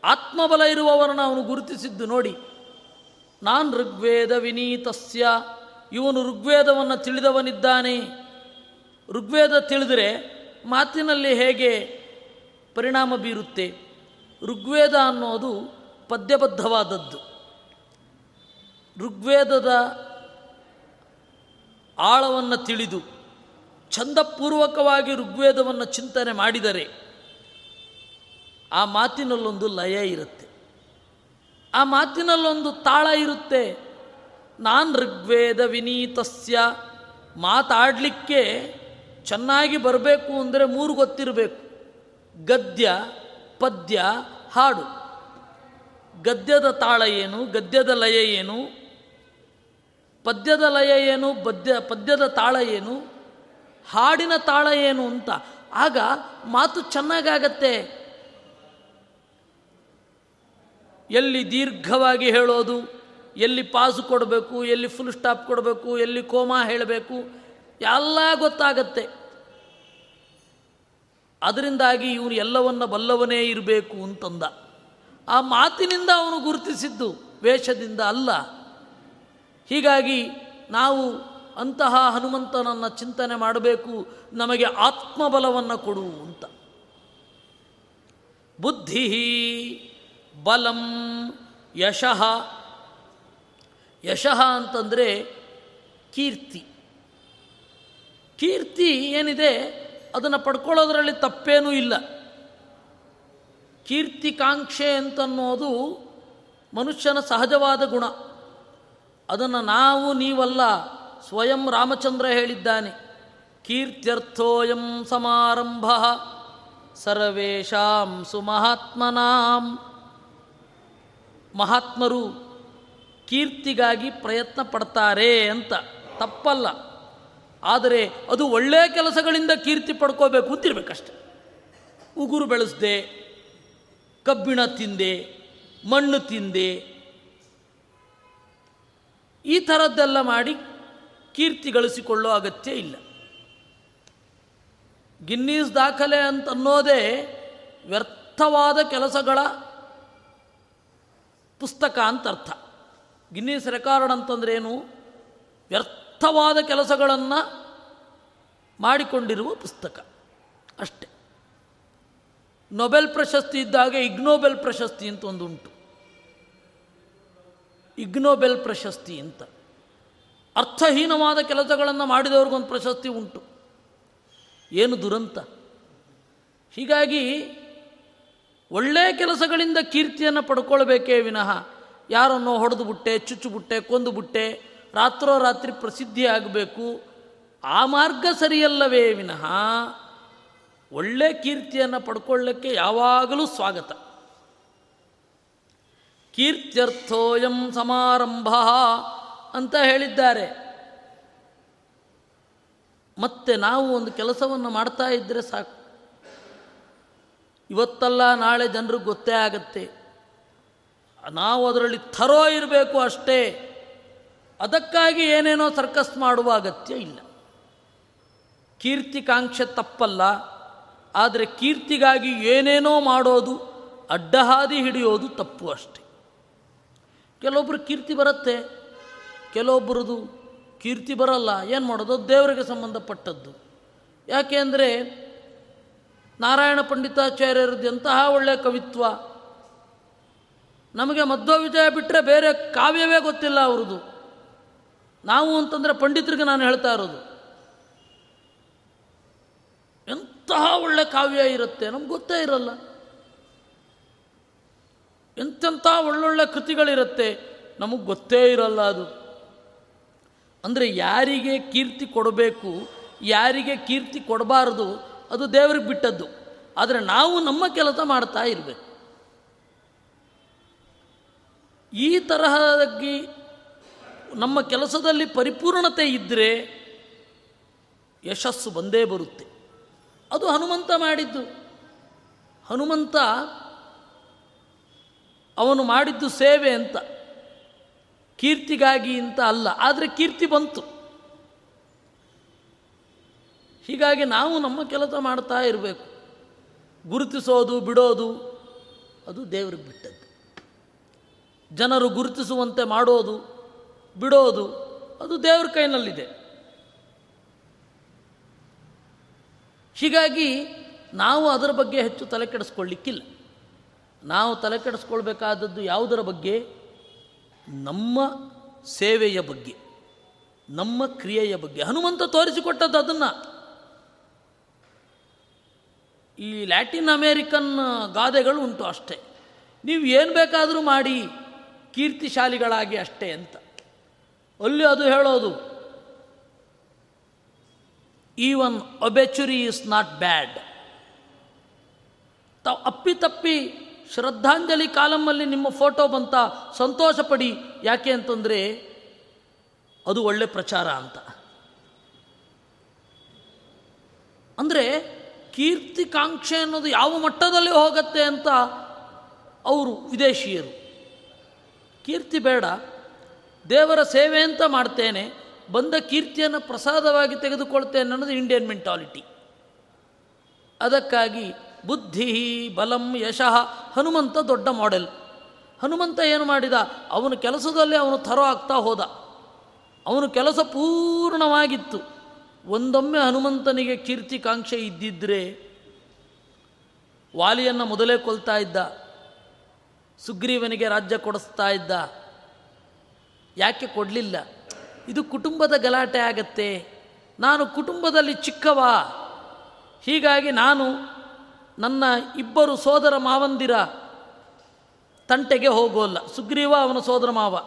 ಆತ್ಮಬಲ ಇರುವವರನ್ನು ಅವನು ಗುರುತಿಸಿದ್ದು ನೋಡಿ. ನಾನು ಋಗ್ವೇದ ವಿನೀತಸ್ಯ, ಇವನು ಋಗ್ವೇದವನ್ನು ತಿಳಿದವನಿದ್ದಾನೆ. ಋಗ್ವೇದ ತಿಳಿದರೆ ಮಾತಿನಲ್ಲಿ ಹೇಗೆ ಪರಿಣಾಮ ಬೀರುತ್ತೆ ಋಗ್ವೇದ ಅನ್ನೋದು ಪದ್ಯಬದ್ಧವಾದದ್ದು. ಋಗ್ವೇದದ ಆಳವನ್ನು ತಿಳಿದು, ಛಂದಪೂರ್ವಕವಾಗಿ ಋಗ್ವೇದವನ್ನು ಚಿಂತನೆ ಮಾಡಿದರೆ ಆ ಮಾತಿನಲ್ಲೊಂದು ಲಯ ಇರುತ್ತೆ. ಆ ಮಾತಿನಲ್ಲೊಂದು ತಾಳ ಇರುತ್ತೆ. ನಾನು ಋಗ್ವೇದ ವಿನೀತಸ್ಯ ಮಾತಾಡಲಿಕ್ಕೆ ಚೆನ್ನಾಗಿ ಬರಬೇಕು ಅಂದರೆ ಮೂರು ಗೊತ್ತಿರಬೇಕು. ಗದ್ಯ, ಪದ್ಯ, ಹಾಡು. ಗದ್ಯದ ತಾಳ ಏನು? ಗದ್ಯದ ಲಯ ಏನು? ಪದ್ಯದ ಲಯ ಏನು? ಪದ್ಯ, ಪದ್ಯದ ತಾಳ ಏನು? ಹಾಡಿನ ತಾಳ ಏನು ಅಂತ. ಆಗ ಮಾತು ಚೆನ್ನಾಗಾಗತ್ತೆ. ಎಲ್ಲಿ ದೀರ್ಘವಾಗಿ ಹೇಳೋದು, ಎಲ್ಲಿ ಪಾಸು ಕೊಡಬೇಕು, ಎಲ್ಲಿ ಫುಲ್ ಸ್ಟಾಪ್ ಕೊಡಬೇಕು, ಎಲ್ಲಿ ಕೋಮಾ ಹೇಳಬೇಕು ಎಲ್ಲ ಗೊತ್ತಾಗತ್ತೆ. ಅದರಿಂದಾಗಿ ಇವನು ಎಲ್ಲವನ್ನ ಬಲ್ಲವನೇ ಇರಬೇಕು ಅಂತಂದ. ಆ ಮಾತಿನಿಂದ ಅವನು ಗುರುತಿಸಿದ್ದು ವೇಷದಿಂದ ಅಲ್ಲ. ಹೀಗಾಗಿ ನಾವು ಅಂತಹ ಹನುಮಂತನನ್ನು ಚಿಂತನೆ ಮಾಡಬೇಕು, ನಮಗೆ ಆತ್ಮಬಲವನ್ನು ಕೊಡು ಅಂತ. ಬುದ್ಧಿ ಬಲಂ ಯಶಃ. ಯಶಃ ಅಂತಂದರೆ ಕೀರ್ತಿ. ಕೀರ್ತಿ ಏನಿದೆ, ಅದನ್ನು ಪಡ್ಕೊಳ್ಳೋದ್ರಲ್ಲಿ ತಪ್ಪೇನೂ ಇಲ್ಲ. ಕೀರ್ತಿಕಾಂಕ್ಷೆ ಅಂತನ್ನೋದು ಮನುಷ್ಯನ ಸಹಜವಾದ ಗುಣ. ಅದನ್ನು ನಾವು ನೀವಲ್ಲ, ಸ್ವಯಂ ರಾಮಚಂದ್ರ ಹೇಳಿದ್ದಾನೆ. ಕೀರ್ತ್ಯರ್ಥೋಯಂ ಸಮಾರಂಭ, ಸರ್ವೇಷಾಂ ಸುಮಹಾತ್ಮನಾಂ. ಮಹಾತ್ಮರು ಕೀರ್ತಿಗಾಗಿ ಪ್ರಯತ್ನ ಪಡ್ತಾರೆ ಅಂತ. ತಪ್ಪಲ್ಲ. ಆದರೆ ಅದು ಒಳ್ಳೆಯ ಕೆಲಸಗಳಿಂದ ಕೀರ್ತಿ ಪಡ್ಕೋಬೇಕು ಅಂತಿರ್ಬೇಕಷ್ಟೆ. ಉಗುರು ಬೆಳೆಸ್ದೆ, ಕಬ್ಬಿಣ ತಿಂದೆ, ಮಣ್ಣು ತಿಂದೆ, ಈ ಥರದ್ದೆಲ್ಲ ಮಾಡಿ ಕೀರ್ತಿ ಗಳಿಸಿಕೊಳ್ಳೋ ಅಗತ್ಯ ಇಲ್ಲ. ಗಿನ್ನೀಸ್ ದಾಖಲೆ ಅಂತ ಅನ್ನೋದೇ ವ್ಯರ್ಥವಾದ ಕೆಲಸಗಳ ಪುಸ್ತಕ ಅಂತ ಅರ್ಥ ಗಿನ್ನೀಸ್ ರೆಕಾರ್ಡ್ ಅಂತಂದ್ರೆ ಏನು ವ್ಯರ್ಥವಾದ ಕೆಲಸಗಳನ್ನು ಮಾಡಿಕೊಂಡಿರುವ ಪುಸ್ತಕ. ಅಷ್ಟೆ. ನೊಬೆಲ್ ಪ್ರಶಸ್ತಿ ಇದ್ದಾಗ ಇಗ್ನೋಬೆಲ್ ಪ್ರಶಸ್ತಿ ಅಂತ ಒಂದು ಉಂಟು ಇಗ್ನೋಬೆಲ್ ಪ್ರಶಸ್ತಿ ಅಂತ. ಅರ್ಥಹೀನವಾದ ಕೆಲಸಗಳನ್ನು ಮಾಡಿದವ್ರಿಗೊಂದು ಪ್ರಶಸ್ತಿ ಉಂಟು. ಏನು ದುರಂತ? ಹೀಗಾಗಿ ಒಳ್ಳೆಯ ಕೆಲಸಗಳಿಂದ ಕೀರ್ತಿಯನ್ನು ಪಡ್ಕೊಳ್ಬೇಕೇ ವಿನಃ ಯಾರನ್ನೋ ಹೊಡೆದು ಬಿಟ್ಟೆ, ಚುಚ್ಚು ಬಿಟ್ಟೆ, ಕೊಂದು ಬಿಟ್ಟೆ ರಾತ್ರೋರಾತ್ರಿ ಪ್ರಸಿದ್ಧಿ ಆಗಬೇಕು. ಆ ಮಾರ್ಗ ಸರಿಯಲ್ಲವೇ ವಿನಃ ಒಳ್ಳೆ ಕೀರ್ತಿಯನ್ನು ಪಡ್ಕೊಳ್ಳಕ್ಕೆ ಯಾವಾಗಲೂ ಸ್ವಾಗತ. ಕೀರ್ತ್ಯರ್ಥೋಯಂ ಸಮಾರಂಭ ಅಂತ ಹೇಳಿದ್ದಾರೆ. ಮತ್ತೆ ನಾವು ಒಂದು ಕೆಲಸವನ್ನು ಮಾಡ್ತಾ ಇದ್ದರೆ ಸಾಕು. ಇವತ್ತಲ್ಲ ನಾಳೆ ಜನರಿಗೆ ಗೊತ್ತೇ ಆಗತ್ತೆ. ನಾವು ಅದರಲ್ಲಿ ಥರೋ ಇರಬೇಕು ಅಷ್ಟೇ. ಅದಕ್ಕಾಗಿ ಏನೇನೋ ಸರ್ಕಸ್ ಮಾಡುವ ಅಗತ್ಯ ಇಲ್ಲ. ಕೀರ್ತಿಕಾಂಕ್ಷೆ ತಪ್ಪಲ್ಲ, ಆದರೆ ಕೀರ್ತಿಗಾಗಿ ಏನೇನೋ ಮಾಡೋದು, ಅಡ್ಡಹಾದಿ ಹಿಡಿಯೋದು ತಪ್ಪು ಅಷ್ಟೆ. ಕೆಲವೊಬ್ಬರು ಕೀರ್ತಿ ಬರುತ್ತೆ ಕೆಲವೊಬ್ಬರದು ಕೀರ್ತಿ ಬರಲ್ಲ, ಏನು ಮಾಡೋದು? ದೇವರಿಗೆ ಸಂಬಂಧಪಟ್ಟದ್ದು. ಯಾಕೆ ಅಂದರೆ ನಾರಾಯಣ ಪಂಡಿತಾಚಾರ್ಯರದ್ದು ಎಂತಹ ಒಳ್ಳೆಯ ಕವಿತ್ವ. ನಮಗೆ ಮಧ್ವ ವಿಜಯ ಬಿಟ್ಟರೆ ಬೇರೆ ಕಾವ್ಯವೇ ಗೊತ್ತಿಲ್ಲ ಅವ್ರದ್ದು. ನಾವು ಅಂತಂದರೆ ಪಂಡಿತರಿಗೆ ನಾನು ಹೇಳ್ತಾ ಇರೋದು. ಎಂತಹ ಒಳ್ಳೆ ಕಾವ್ಯ ಇರುತ್ತೆ ನಮ್ಗೆ ಗೊತ್ತೇ ಇರಲ್ಲ. ಎಂತೆಂಥ ಒಳ್ಳೊಳ್ಳೆ ಕೃತಿಗಳಿರುತ್ತೆ ನಮಗೆ ಗೊತ್ತೇ ಇರಲ್ಲ ಅದು. ಅಂದರೆ ಯಾರಿಗೆ ಕೀರ್ತಿ ಕೊಡಬೇಕು, ಯಾರಿಗೆ ಕೀರ್ತಿ ಕೊಡಬಾರದು, ಅದು ದೇವ್ರಿಗೆ ಬಿಟ್ಟದ್ದು. ಆದರೆ ನಾವು ನಮ್ಮ ಕೆಲಸ ಮಾಡ್ತಾ ಇರಬೇಕು. ಈ ತರಹವಾಗಿ ನಮ್ಮ ಕೆಲಸದಲ್ಲಿ ಪರಿಪೂರ್ಣತೆ ಇದ್ದರೆ ಯಶಸ್ಸು ಬಂದೇ ಬರುತ್ತೆ. ಅದು ಹನುಮಂತ ಮಾಡಿದ್ದು. ಹನುಮಂತ ಅವನು ಮಾಡಿದ್ದು ಸೇವೆ ಅಂತ. ಕೀರ್ತಿಗಾಗಿ ಅಂತ ಅಲ್ಲ, ಆದರೆ ಕೀರ್ತಿ ಬಂತು. ಹೀಗಾಗಿ ನಾವು ನಮ್ಮ ಕೆಲಸ ಮಾಡ್ತಾ ಇರಬೇಕು. ಗುರುತಿಸೋದು, ಬಿಡೋದು, ಅದು ದೇವ್ರಿಗೆ ಬಿಟ್ಟದ್ದು. ಜನರು ಗುರುತಿಸುವಂತೆ ಮಾಡೋದು. ಬಿಡೋದು, ಅದು ದೇವ್ರ ಕೈನಲ್ಲಿದೆ. ಹೀಗಾಗಿ ನಾವು ಅದರ ಬಗ್ಗೆ ಹೆಚ್ಚು ತಲೆ ಕೆಡಿಸ್ಕೊಳ್ಳಿಕ್ಕಿಲ್ಲ. ನಾವು ತಲೆ ಕೆಡಿಸ್ಕೊಳ್ಬೇಕಾದದ್ದು ಯಾವುದರ ಬಗ್ಗೆ? ನಮ್ಮ ಸೇವೆಯ ಬಗ್ಗೆ, ನಮ್ಮ ಕ್ರಿಯೆಯ ಬಗ್ಗೆ. ಹನುಮಂತ ತೋರಿಸಿಕೊಟ್ಟದ್ದು ಅದನ್ನು. ಈ ಲ್ಯಾಟಿನ್ ಅಮೇರಿಕನ್ ಗಾದೆಗಳು ಉಂಟು ಅಷ್ಟೇ. ನೀವು ಏನು ಬೇಕಾದರೂ ಮಾಡಿ, ಕೀರ್ತಿಶಾಲಿಗಳಾಗಿ ಅಷ್ಟೇ ಅಂತ. ಅಲ್ಲಿ ಅದು ಹೇಳೋದು even obituary is not bad ತಾವು ಅಪ್ಪಿ ತಪ್ಪಿ ಶ್ರದ್ಧಾಂಜಲಿ ಕಾಲಮ್ಮಲ್ಲಿ ನಿಮ್ಮ ಫೋಟೋ ಬಂತ ಸಂತೋಷ ಪಡಿ ಯಾಕೆ ಅಂತಂದರೆ, ಅದು ಒಳ್ಳೆ ಪ್ರಚಾರ ಅಂತ. ಅಂದರೆ, ಕೀರ್ತಿಕಾಂಕ್ಷೆ ಅನ್ನೋದು ಯಾವ ಮಟ್ಟದಲ್ಲಿ ಹೋಗುತ್ತೆ ಅಂತ ಅವರು ವಿದೇಶಿಯರು. ಕೀರ್ತಿ ಬೇಡ. ದೇವರ ಸೇವೆ ಅಂತ ಮಾಡ್ತೇನೆ, ಬಂದ ಕೀರ್ತಿಯನ್ನು ಪ್ರಸಾದವಾಗಿ ತೆಗೆದುಕೊಳ್ತೇನೆ ಅನ್ನೋದು ಇಂಡಿಯನ್ ಮೆಂಟಾಲಿಟಿ ಅದಕ್ಕಾಗಿ ಬುದ್ಧಿ, ಬಲಂ, ಯಶಃ, ಹನುಮಂತ ದೊಡ್ಡ ಮಾಡೆಲ್ ಹನುಮಂತ ಏನು ಮಾಡಿದ? ಅವನ ಕೆಲಸದಲ್ಲಿ ಅವನು ಥರ ಆಗ್ತಾ ಹೋದ. ಅವನು ಕೆಲಸ ಪೂರ್ಣವಾಗಿತ್ತು. ಒಂದೊಮ್ಮೆ ಹನುಮಂತನಿಗೆ ಕೀರ್ತಿ ಕಾಂಕ್ಷೆ ಇದ್ದಿದ್ದರೆ ವಾಲಿಯನ್ನು ಮೊದಲೇ ಕೊಲ್ತಾ ಇದ್ದ, ಸುಗ್ರೀವನಿಗೆ ರಾಜ್ಯ ಕೊಡಿಸ್ತಾ ಇದ್ದ ಯಾಕೆ ಕೊಡಲಿಲ್ಲ? ಇದು ಕುಟುಂಬದ ಗಲಾಟೆ ಆಗತ್ತೆ. ನಾನು ಕುಟುಂಬದಲ್ಲಿ ಚಿಕ್ಕವ. ಹೀಗಾಗಿ ನಾನು ನನ್ನ ಇಬ್ಬರು ಸೋದರ ಮಾವಂದಿರ ತಂಟೆಗೆ ಹೋಗೋಲ್ಲ. ಸುಗ್ರೀವ ಅವನ ಸೋದರ ಮಾವ.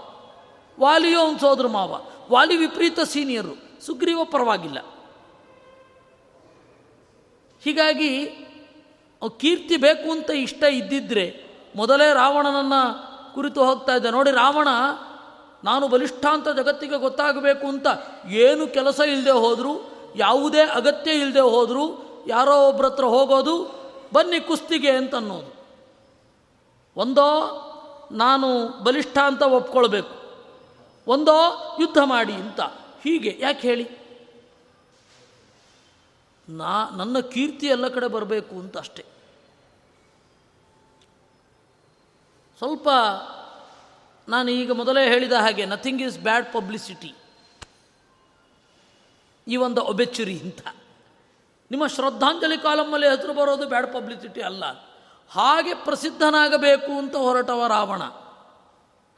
ವಾಲಿಯೋ ಅವನ ಸೋದರ ಮಾವ. ವಾಲಿ ವಿಪರೀತ ಸೀನಿಯರು. ಸುಗ್ರೀವ ಪರವಾಗಿಲ್ಲ. ಹೀಗಾಗಿ ಕೀರ್ತಿ ಬೇಕು ಅಂತ ಇಷ್ಟ ಇದ್ದಿದ್ರೆ ಮೊದಲೇ ರಾವಣನನ್ನು ಕುರಿತು ಹೋಗ್ತಾ ಇದ್ದ. ನೋಡಿ ರಾವಣ ನಾನು ಬಲಿಷ್ಠ ಅಂತ ಜಗತ್ತಿಗೆ ಗೊತ್ತಾಗಬೇಕು ಅಂತ ಏನು ಕೆಲಸ ಇಲ್ಲದೆ ಹೋದರೂ, ಯಾವುದೇ ಅಗತ್ಯ ಇಲ್ಲದೆ ಹೋದರೂ, ಯಾರೋ ಒಬ್ಬರ ಹತ್ರ ಹೋಗೋದು, ಬನ್ನಿ ಕುಸ್ತಿಗೆ ಅಂತ ಅನ್ನೋದು ಒಂದೋ ನಾನು ಬಲಿಷ್ಠ ಅಂತ ಒಪ್ಕೊಳ್ಬೇಕು, ಒಂದೋ ಯುದ್ಧ ಮಾಡಿ ಅಂತ. ಹೀಗೆ, ಯಾಕೆ ಹೇಳಿ? ನಾ, ನನ್ನ ಕೀರ್ತಿ ಎಲ್ಲ ಕಡೆ ಬರಬೇಕು ಅಂತ ಅಷ್ಟೆ. ಸ್ವಲ್ಪ ನಾನು ಈಗ ಮೊದಲೇ ಹೇಳಿದ ಹಾಗೆ ನಥಿಂಗ್ ಈಸ್ ಬ್ಯಾಡ್ ಪಬ್ಲಿಸಿಟಿ ಈ ಒಂದು ಒಬೆಚುರಿ ಇಂಥ. ನಿಮ್ಮ ಶ್ರದ್ಧಾಂಜಲಿ ಕಾಲಮ್ಮಲ್ಲಿ ಹೆಸರು ಬರೋದು ಬ್ಯಾಡ್ ಪಬ್ಲಿಸಿಟಿ ಅಲ್ಲ. ಹಾಗೆ ಪ್ರಸಿದ್ಧನಾಗಬೇಕು ಅಂತ ಹೊರಟವ ರಾವಣ.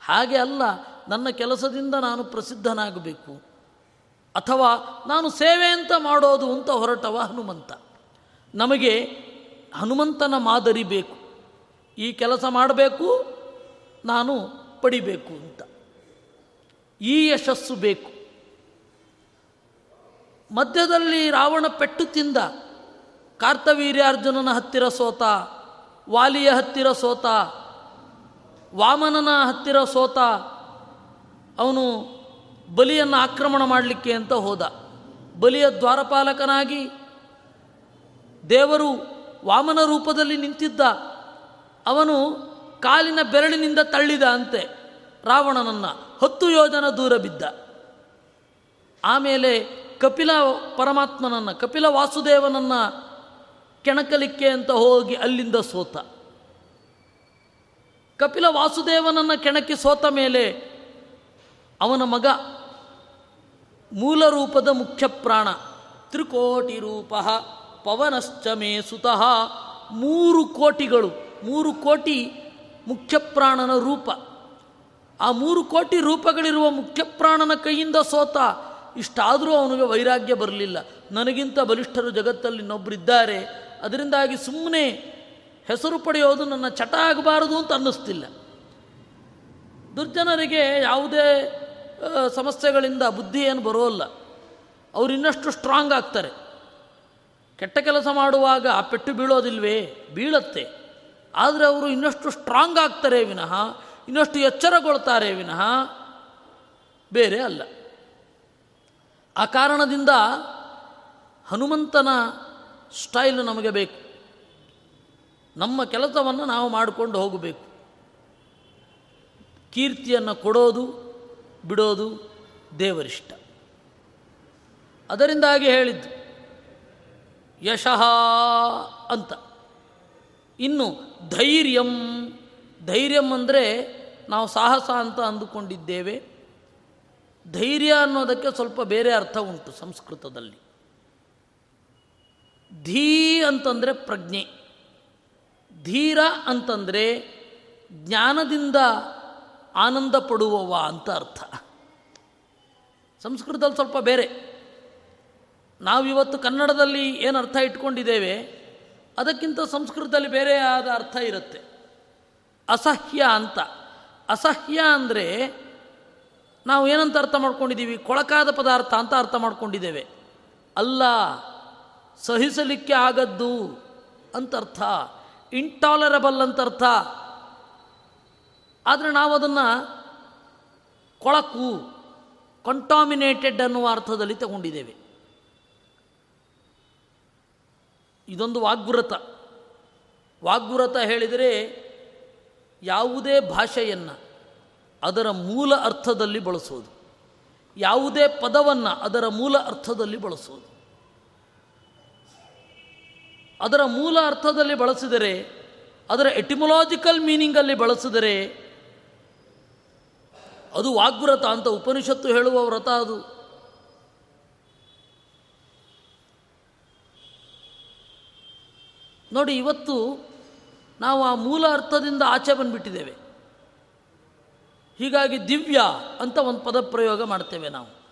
ಹಾಗೆ ಅಲ್ಲ, ನನ್ನ ಕೆಲಸದಿಂದ ನಾನು ಪ್ರಸಿದ್ಧನಾಗಬೇಕು. ಅಥವಾ ನಾನು ಸೇವೆ ಅಂತ ಮಾಡೋದು ಅಂತ ಹೊರಟವ ಹನುಮಂತ. ನಮಗೆ ಹನುಮಂತನ ಮಾದರಿ ಬೇಕು. ಈ ಕೆಲಸ ಮಾಡಬೇಕು, ನಾನು ಪಡಿಬೇಕು ಅಂತ. ಈ ಯಶಸ್ಸು ಬೇಕು. ಮಧ್ಯದಲ್ಲಿ ರಾವಣ ಪೆಟ್ಟು ತಿಂದ. ಕಾರ್ತವೀರ್ಯಾರ್ಜುನನ ಹತ್ತಿರ ಸೋತ, ವಾಲಿಯ ಹತ್ತಿರ ಸೋತ, ವಾಮನನ ಹತ್ತಿರ ಸೋತ ಅವನು ಬಲಿಯನ್ನು ಆಕ್ರಮಣ ಮಾಡಲಿಕ್ಕೆ ಅಂತ ಹೋದ. ಬಲಿಯ ದ್ವಾರಪಾಲಕನಾಗಿ ದೇವರು ವಾಮನ ರೂಪದಲ್ಲಿ ನಿಂತಿದ್ದ. ಅವನು ಕಾಲಿನ ಬೆರಳಿನಿಂದ ತಳ್ಳಿದ ಅಂತೆ ರಾವಣನನ್ನು ಹತ್ತು ಯೋಜನ ದೂರ ಬಿದ್ದ. ಆಮೇಲೆ ಕಪಿಲ ಪರಮಾತ್ಮನನ್ನು, ಕಪಿಲ ವಾಸುದೇವನನ್ನು ಕೆಣಕಲಿಕ್ಕೆ ಅಂತ ಹೋಗಿ ಅಲ್ಲಿಂದ ಸೋತ. ಕಪಿಲ ವಾಸುದೇವನನ್ನು ಕೆಣಕಿ ಸೋತ ಮೇಲೆ ಅವನ ಮಗ ಮೂಲ ರೂಪದ ಮುಖ್ಯ ಪ್ರಾಣ ತ್ರಿಕೋಟಿ ರೂಪ ಪವನಶ್ಚಮೇ ಸುತಃ ಮೂರು ಕೋಟಿಗಳು, ಮೂರು ಕೋಟಿ ಮುಖ್ಯ ಪ್ರಾಣನ ರೂಪ. ಆ ಮೂರು ಕೋಟಿ ರೂಪಗಳಿರುವ ಮುಖ್ಯ ಪ್ರಾಣನ ಕೈಯಿಂದ ಸೋತ ಇಷ್ಟಾದರೂ ಅವನಿಗೆ ವೈರಾಗ್ಯ ಬರಲಿಲ್ಲ. ನನಗಿಂತ ಬಲಿಷ್ಠರು ಜಗತ್ತಲ್ಲಿ ಇನ್ನೊಬ್ಬರಿದ್ದಾರೆ ಅದರಿಂದಾಗಿ ಸುಮ್ಮನೆ ಹೆಸರು ಪಡೆಯೋದು ನನ್ನ ಚಟ ಆಗಬಾರದು ಅಂತ ಅನ್ನಿಸ್ತಿಲ್ಲ. ದುರ್ಜನರಿಗೆ ಯಾವುದೇ ಸಮಸ್ಯೆಗಳಿಂದ ಬುದ್ಧಿ ಏನು ಬರೋಲ್ಲ. ಅವರು ಇನ್ನಷ್ಟು ಸ್ಟ್ರಾಂಗ್ ಆಗ್ತಾರೆ. ಕೆಟ್ಟ ಕೆಲಸ ಮಾಡುವಾಗ ಆ ಪೆಟ್ಟು ಬೀಳೋದಿಲ್ವೇ? ಬೀಳತ್ತೆ. ಆದರೆ ಅವರು ಇನ್ನಷ್ಟು ಸ್ಟ್ರಾಂಗ್ ಆಗ್ತಾರೆ ವಿನಃ, ಇನ್ನಷ್ಟು ಎಚ್ಚರಗೊಳ್ತಾರೆ ವಿನಃ, ಬೇರೆ ಅಲ್ಲ. ಆ ಕಾರಣದಿಂದ ಹನುಮಂತನ ಸ್ಟೈಲ್ ನಮಗೆ ಬೇಕು. ನಮ್ಮ ಕೆಲಸವನ್ನು ನಾವು ಮಾಡಿಕೊಂಡು ಹೋಗಬೇಕು. ಕೀರ್ತಿಯನ್ನು ಕೊಡೋದು, ಬಿಡೋದು ದೇವರಿಷ್ಟ. ಅದರಿಂದಾಗಿ ಹೇಳಿದ್ದು, ಯಶಃ ಅಂತ. ಇನ್ನು ಧೈರ್ಯಂ. ಧೈರ್ಯಂ ಅಂದರೆ ನಾವು ಸಾಹಸ ಅಂತ ಅಂದುಕೊಂಡಿದ್ದೇವೆ. ಧೈರ್ಯ ಅನ್ನೋದಕ್ಕೆ ಸ್ವಲ್ಪ ಬೇರೆ ಅರ್ಥ ಉಂಟು ಸಂಸ್ಕೃತದಲ್ಲಿ. ಧೀ ಅಂತಂದರೆ ಪ್ರಜ್ಞೆ. ಧೀರ ಅಂತಂದರೆ ಜ್ಞಾನದಿಂದ ಆನಂದ ಪಡುವವ ಅಂತ ಅರ್ಥ. ಸಂಸ್ಕೃತದಲ್ಲಿ ಸ್ವಲ್ಪ ಬೇರೆ. ನಾವಿವತ್ತು ಕನ್ನಡದಲ್ಲಿ ಏನು ಅರ್ಥ ಇಟ್ಕೊಂಡಿದ್ದೇವೆ? ಅದಕ್ಕಿಂತ ಸಂಸ್ಕೃತದಲ್ಲಿ ಬೇರೆ ಆದ ಅರ್ಥ ಇರುತ್ತೆ? ಅಸಹ್ಯ ಅಂತ. ಅಸಹ್ಯ ಅಂದರೆ ನಾವು ಏನಂತ ಅರ್ಥ ಮಾಡ್ಕೊಂಡಿದ್ದೀವಿ? ಕೊಳಕಾದ ಪದಾರ್ಥ ಅಂತ ಅರ್ಥ ಮಾಡ್ಕೊಂಡಿದ್ದೇವೆ. ಅಲ್ಲ, ಸಹಿಸಲಿಕ್ಕೆ ಆಗದ್ದು ಅಂತ ಅರ್ಥ ಇಂಟಾಲರಬಲ್ ಅಂತ ಅರ್ಥ ಆದರೆ ನಾವು ಅದನ್ನು ಕೊಳಕು ಕಂಟಾಮಿನೇಟೆಡ್ ಅನ್ನುವ ಅರ್ಥದಲ್ಲಿ ತಗೊಂಡಿದ್ದೇವೆ. ಇದೊಂದು ವಾಗ್ವ್ರತ. ವಾಗ್ವ್ರತ ಹೇಳಿದರೆ ಯಾವುದೇ ಭಾಷೆಯನ್ನು ಅದರ ಮೂಲ ಅರ್ಥದಲ್ಲಿ ಬಳಸೋದು. ಯಾವುದೇ ಪದವನ್ನು ಅದರ ಮೂಲ ಅರ್ಥದಲ್ಲಿ ಬಳಸೋದು. ಅದರ ಮೂಲ ಅರ್ಥದಲ್ಲಿ ಬಳಸಿದರೆ, ಅದರ ಎಟಿಮೊಲಾಜಿಕಲ್ ಮೀನಿಂಗಲ್ಲಿ ಬಳಸಿದರೆ ಅದು ವಾಗ್ವ್ರತ ಅಂತ ಉಪನಿಷತ್ತು ಹೇಳುವ ವ್ರತ ಅದು. ನೋಡಿ, ಇವತ್ತು ನಾವು ಆ ಮೂಲ ಅರ್ಥದಿಂದ ಆಚೆ ಬಂದುಬಿಟ್ಟಿದ್ದೇವೆ. ಹೀಗಾಗಿ ದಿವ್ಯ ಅಂತ ಒಂದು ಪದ ಪ್ರಯೋಗ ಮಾಡ್ತೇವೆ ನಾವು.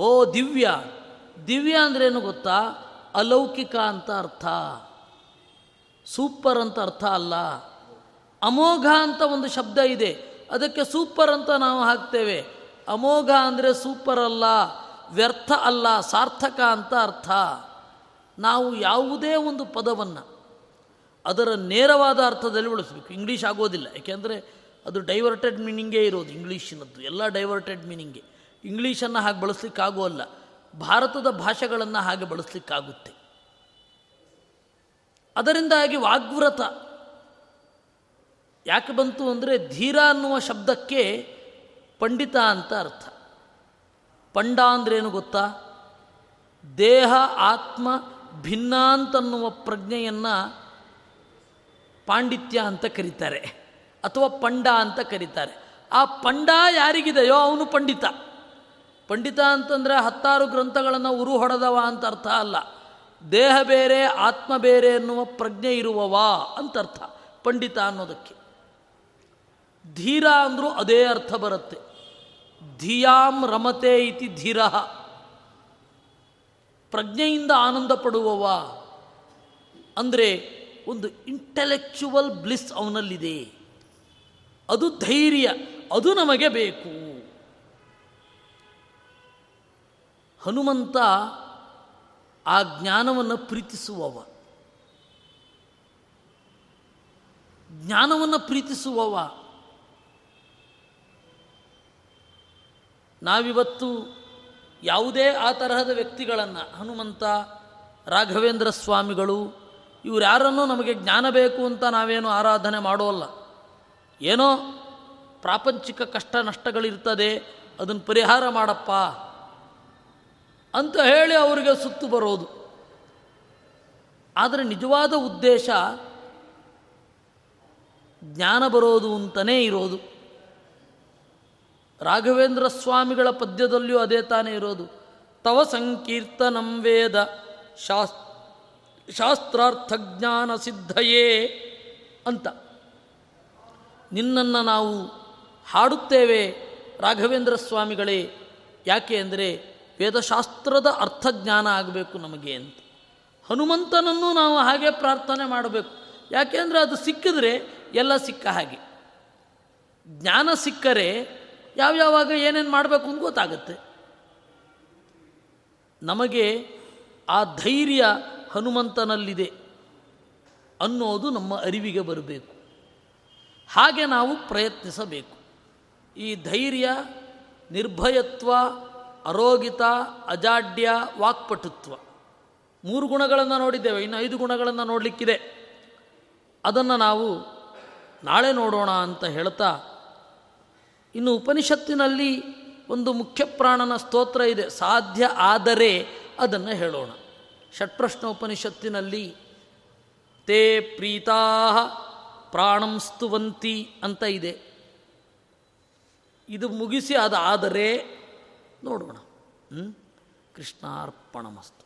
ಓ ದಿವ್ಯ ದಿವ್ಯ ಅಂದ್ರೇನು ಗೊತ್ತಾ? ಅಲೌಕಿಕ ಅಂತ ಅರ್ಥ. ಸೂಪರ್ ಅಂತ ಅರ್ಥ ಅಲ್ಲ. ಅಮೋಘ ಅಂತ ಒಂದು ಶಬ್ದ ಇದೆ. ಅದಕ್ಕೆ ಸೂಪರ್ ಅಂತ ನಾವು ಹಾಕ್ತೇವೆ. ಅಮೋಘ ಅಂದರೆ ಸೂಪರ್ ಅಲ್ಲ, ವ್ಯರ್ಥ ಅಲ್ಲ, ಸಾರ್ಥಕ ಅಂತ ಅರ್ಥ. ನಾವು ಯಾವುದೇ ಒಂದು ಪದವನ್ನು ಅದರ ನೇರವಾದ ಅರ್ಥದಲ್ಲಿ ಬಳಸಬೇಕು ಇಂಗ್ಲೀಷ್ ಆಗೋದಿಲ್ಲ. ಯಾಕೆಂದರೆ ಅದು ಡೈವರ್ಟೆಡ್ ಮೀನಿಂಗೇ ಇರೋದು, ಇಂಗ್ಲೀಷಿನದ್ದು. ಎಲ್ಲ ಡೈವರ್ಟೆಡ್ ಮೀನಿಂಗೇ ಇಂಗ್ಲೀಷನ್ನು ಹಾಗೆ ಬಳಸಲಿಕ್ಕಾಗೋಲ್ಲ. ಭಾರತದ ಭಾಷೆಗಳನ್ನು ಹಾಗೆ ಬಳಸಲಿಕ್ಕಾಗುತ್ತೆ. ಅದರಿಂದಾಗಿ ವಾಗ್ವ್ರತ. ಯಾಕೆ ಬಂತು ಅಂದರೆ ಧೀರ ಅನ್ನುವ ಶಬ್ದಕ್ಕೆ ಪಂಡಿತ ಅಂತ ಅರ್ಥ. ಪಂಡ ಅಂದ್ರೇನು ಗೊತ್ತಾ? ದೇಹ, ಆತ್ಮ ಭಿನ್ನಾಂತನ್ನುವ ಪ್ರಜ್ಞೆಯನ್ನು ಪಾಂಡಿತ್ಯ ಅಂತ ಕರೀತಾರೆ ಅಥವಾ ಪಂಡ ಅಂತ ಕರೀತಾರೆ. ಆ ಪಂಡ ಯಾರಿಗಿದೆಯೋ ಅವನು ಪಂಡಿತ. ಪಂಡಿತ ಅಂತಂದರೆ ಹತ್ತಾರು ಗ್ರಂಥಗಳನ್ನು ಉರು ಹೊಡೆದವ ಅಂತ ಅರ್ಥ ಅಲ್ಲ. ದೇಹ ಬೇರೆ, ಆತ್ಮ ಬೇರೆ ಎನ್ನುವ ಪ್ರಜ್ಞೆ ಇರುವವ ಅಂತ ಅರ್ಥ. ಪಂಡಿತ ಅನ್ನೋದಕ್ಕೆ. ಧೀರ ಅಂದರೂ ಅದೇ ಅರ್ಥ ಬರುತ್ತೆ. ಧಿಯಾಂ ರಮತೆ ಇತಿ ಧೀರ. ಪ್ರಜ್ಞೆಯಿಂದ ಆನಂದ ಪಡುವವ ಅಂದರೆ ಒಂದು ಇಂಟೆಲೆಕ್ಚುವಲ್ ಬ್ಲಿಸ್ ಅವನಲ್ಲಿದೆ. ಅದು ಧೈರ್ಯ, ಅದು ನಮಗೆ ಬೇಕು. ಹನುಮಂತ ಆ ಜ್ಞಾನವನ್ನು ಪ್ರೀತಿಸುವವ. ಜ್ಞಾನವನ್ನು ಪ್ರೀತಿಸುವವ. ನಾವಿವತ್ತು ಯಾವುದೇ ಆ ತರಹದ ವ್ಯಕ್ತಿಗಳನ್ನು, ಹನುಮಂತ, ರಾಘವೇಂದ್ರ ಸ್ವಾಮಿಗಳು ಇವ್ರು ಯಾರನ್ನೂ ನಮಗೆ ಜ್ಞಾನ ಬೇಕು ಅಂತ ನಾವೇನು ಆರಾಧನೆ ಮಾಡೋಲ್ಲ ಏನೋ ಪ್ರಾಪಂಚಿಕ ಕಷ್ಟ ನಷ್ಟಗಳಿರ್ತದೆ ಅದನ್ನು ಪರಿಹಾರ ಮಾಡಪ್ಪ ಅಂತ ಹೇಳಿ ಅವರಿಗೆ ಸುತ್ತು ಬರೋದು. ಆದರೆ ನಿಜವಾದ ಉದ್ದೇಶ ಜ್ಞಾನ ಬರೋದು ಅಂತಲೇ ಇರೋದು. ರಾಘವೇಂದ್ರ ಸ್ವಾಮಿಗಳ ಪದ್ಯದಲ್ಲಿಯೂ ಅದೇ ತಾನೇ ಇರೋದು. ತವ ಸಂಕೀರ್ತನಂ ವೇದ ಶಾಸ್ ಶಾಸ್ತ್ರಾರ್ಥ ಜ್ಞಾನ ಸಿದ್ಧಯೇ ಅಂತ. ನಿನ್ನನ್ನು ನಾವು ಹಾಡುತ್ತೇವೆ ರಾಘವೇಂದ್ರ ಸ್ವಾಮಿಗಳೇ, ಯಾಕೆ ಅಂದರೆ ವೇದಶಾಸ್ತ್ರದ ಅರ್ಥಜ್ಞಾನ ಆಗಬೇಕು ನಮಗೆ ಅಂತ. ಹನುಮಂತನನ್ನು ನಾವು ಹಾಗೆ ಪ್ರಾರ್ಥನೆ ಮಾಡಬೇಕು. ಯಾಕೆಂದರೆ ಅದು ಸಿಕ್ಕಿದ್ರೆ ಎಲ್ಲ ಸಿಕ್ಕ ಹಾಗೆ. ಜ್ಞಾನ ಸಿಕ್ಕರೆ ಯಾವ್ಯಾವಾಗ ಏನೇನು ಮಾಡಬೇಕು ಅಂತ ಗೊತ್ತಾಗುತ್ತೆ. ನಮಗೆ ಆ ಧೈರ್ಯ ಹನುಮಂತನಲ್ಲಿದೆ ಅನ್ನೋದು ನಮ್ಮ ಅರಿವಿಗೆ ಬರಬೇಕು. ಹಾಗೆ ನಾವು ಪ್ರಯತ್ನಿಸಬೇಕು. ಈ ಧೈರ್ಯ, ನಿರ್ಭಯತ್ವ, ಅರೋಗಿತ, ಅಜಾಡ್ಯ, ವಾಕ್ಪಟುತ್ವ ಮೂರು ಗುಣಗಳನ್ನು ನೋಡಿದ್ದೇವೆ, ಇನ್ನು ಐದು ಗುಣಗಳನ್ನು ನೋಡಲಿಕ್ಕಿದೆ. ಅದನ್ನು ನಾವು ನಾಳೆ ನೋಡೋಣ ಅಂತ ಹೇಳ್ತಾ ಇನ್ನು ಉಪನಿಷತ್ತಿನಲ್ಲಿ ಒಂದು ಮುಖ್ಯ ಪ್ರಾಣನ ಸ್ತೋತ್ರ ಇದೆ, ಸಾಧ್ಯ ಆದರೆ ಅದನ್ನು ಹೇಳೋಣ. ಷಟ್ಪ್ರಶ್ನ ಉಪನಿಷತ್ತಿನಲ್ಲಿ ತೇ ಪ್ರೀತಾ ಪ್ರಾಣಂಸ್ತುವಂತಿ ಅಂತ ಇದೆ. ಇದು ಮುಗಿಸಿ ಅದಾದರೆ ನೋಡೋಣ. ಕೃಷ್ಣಾರ್ಪಣಮಸ್ತು.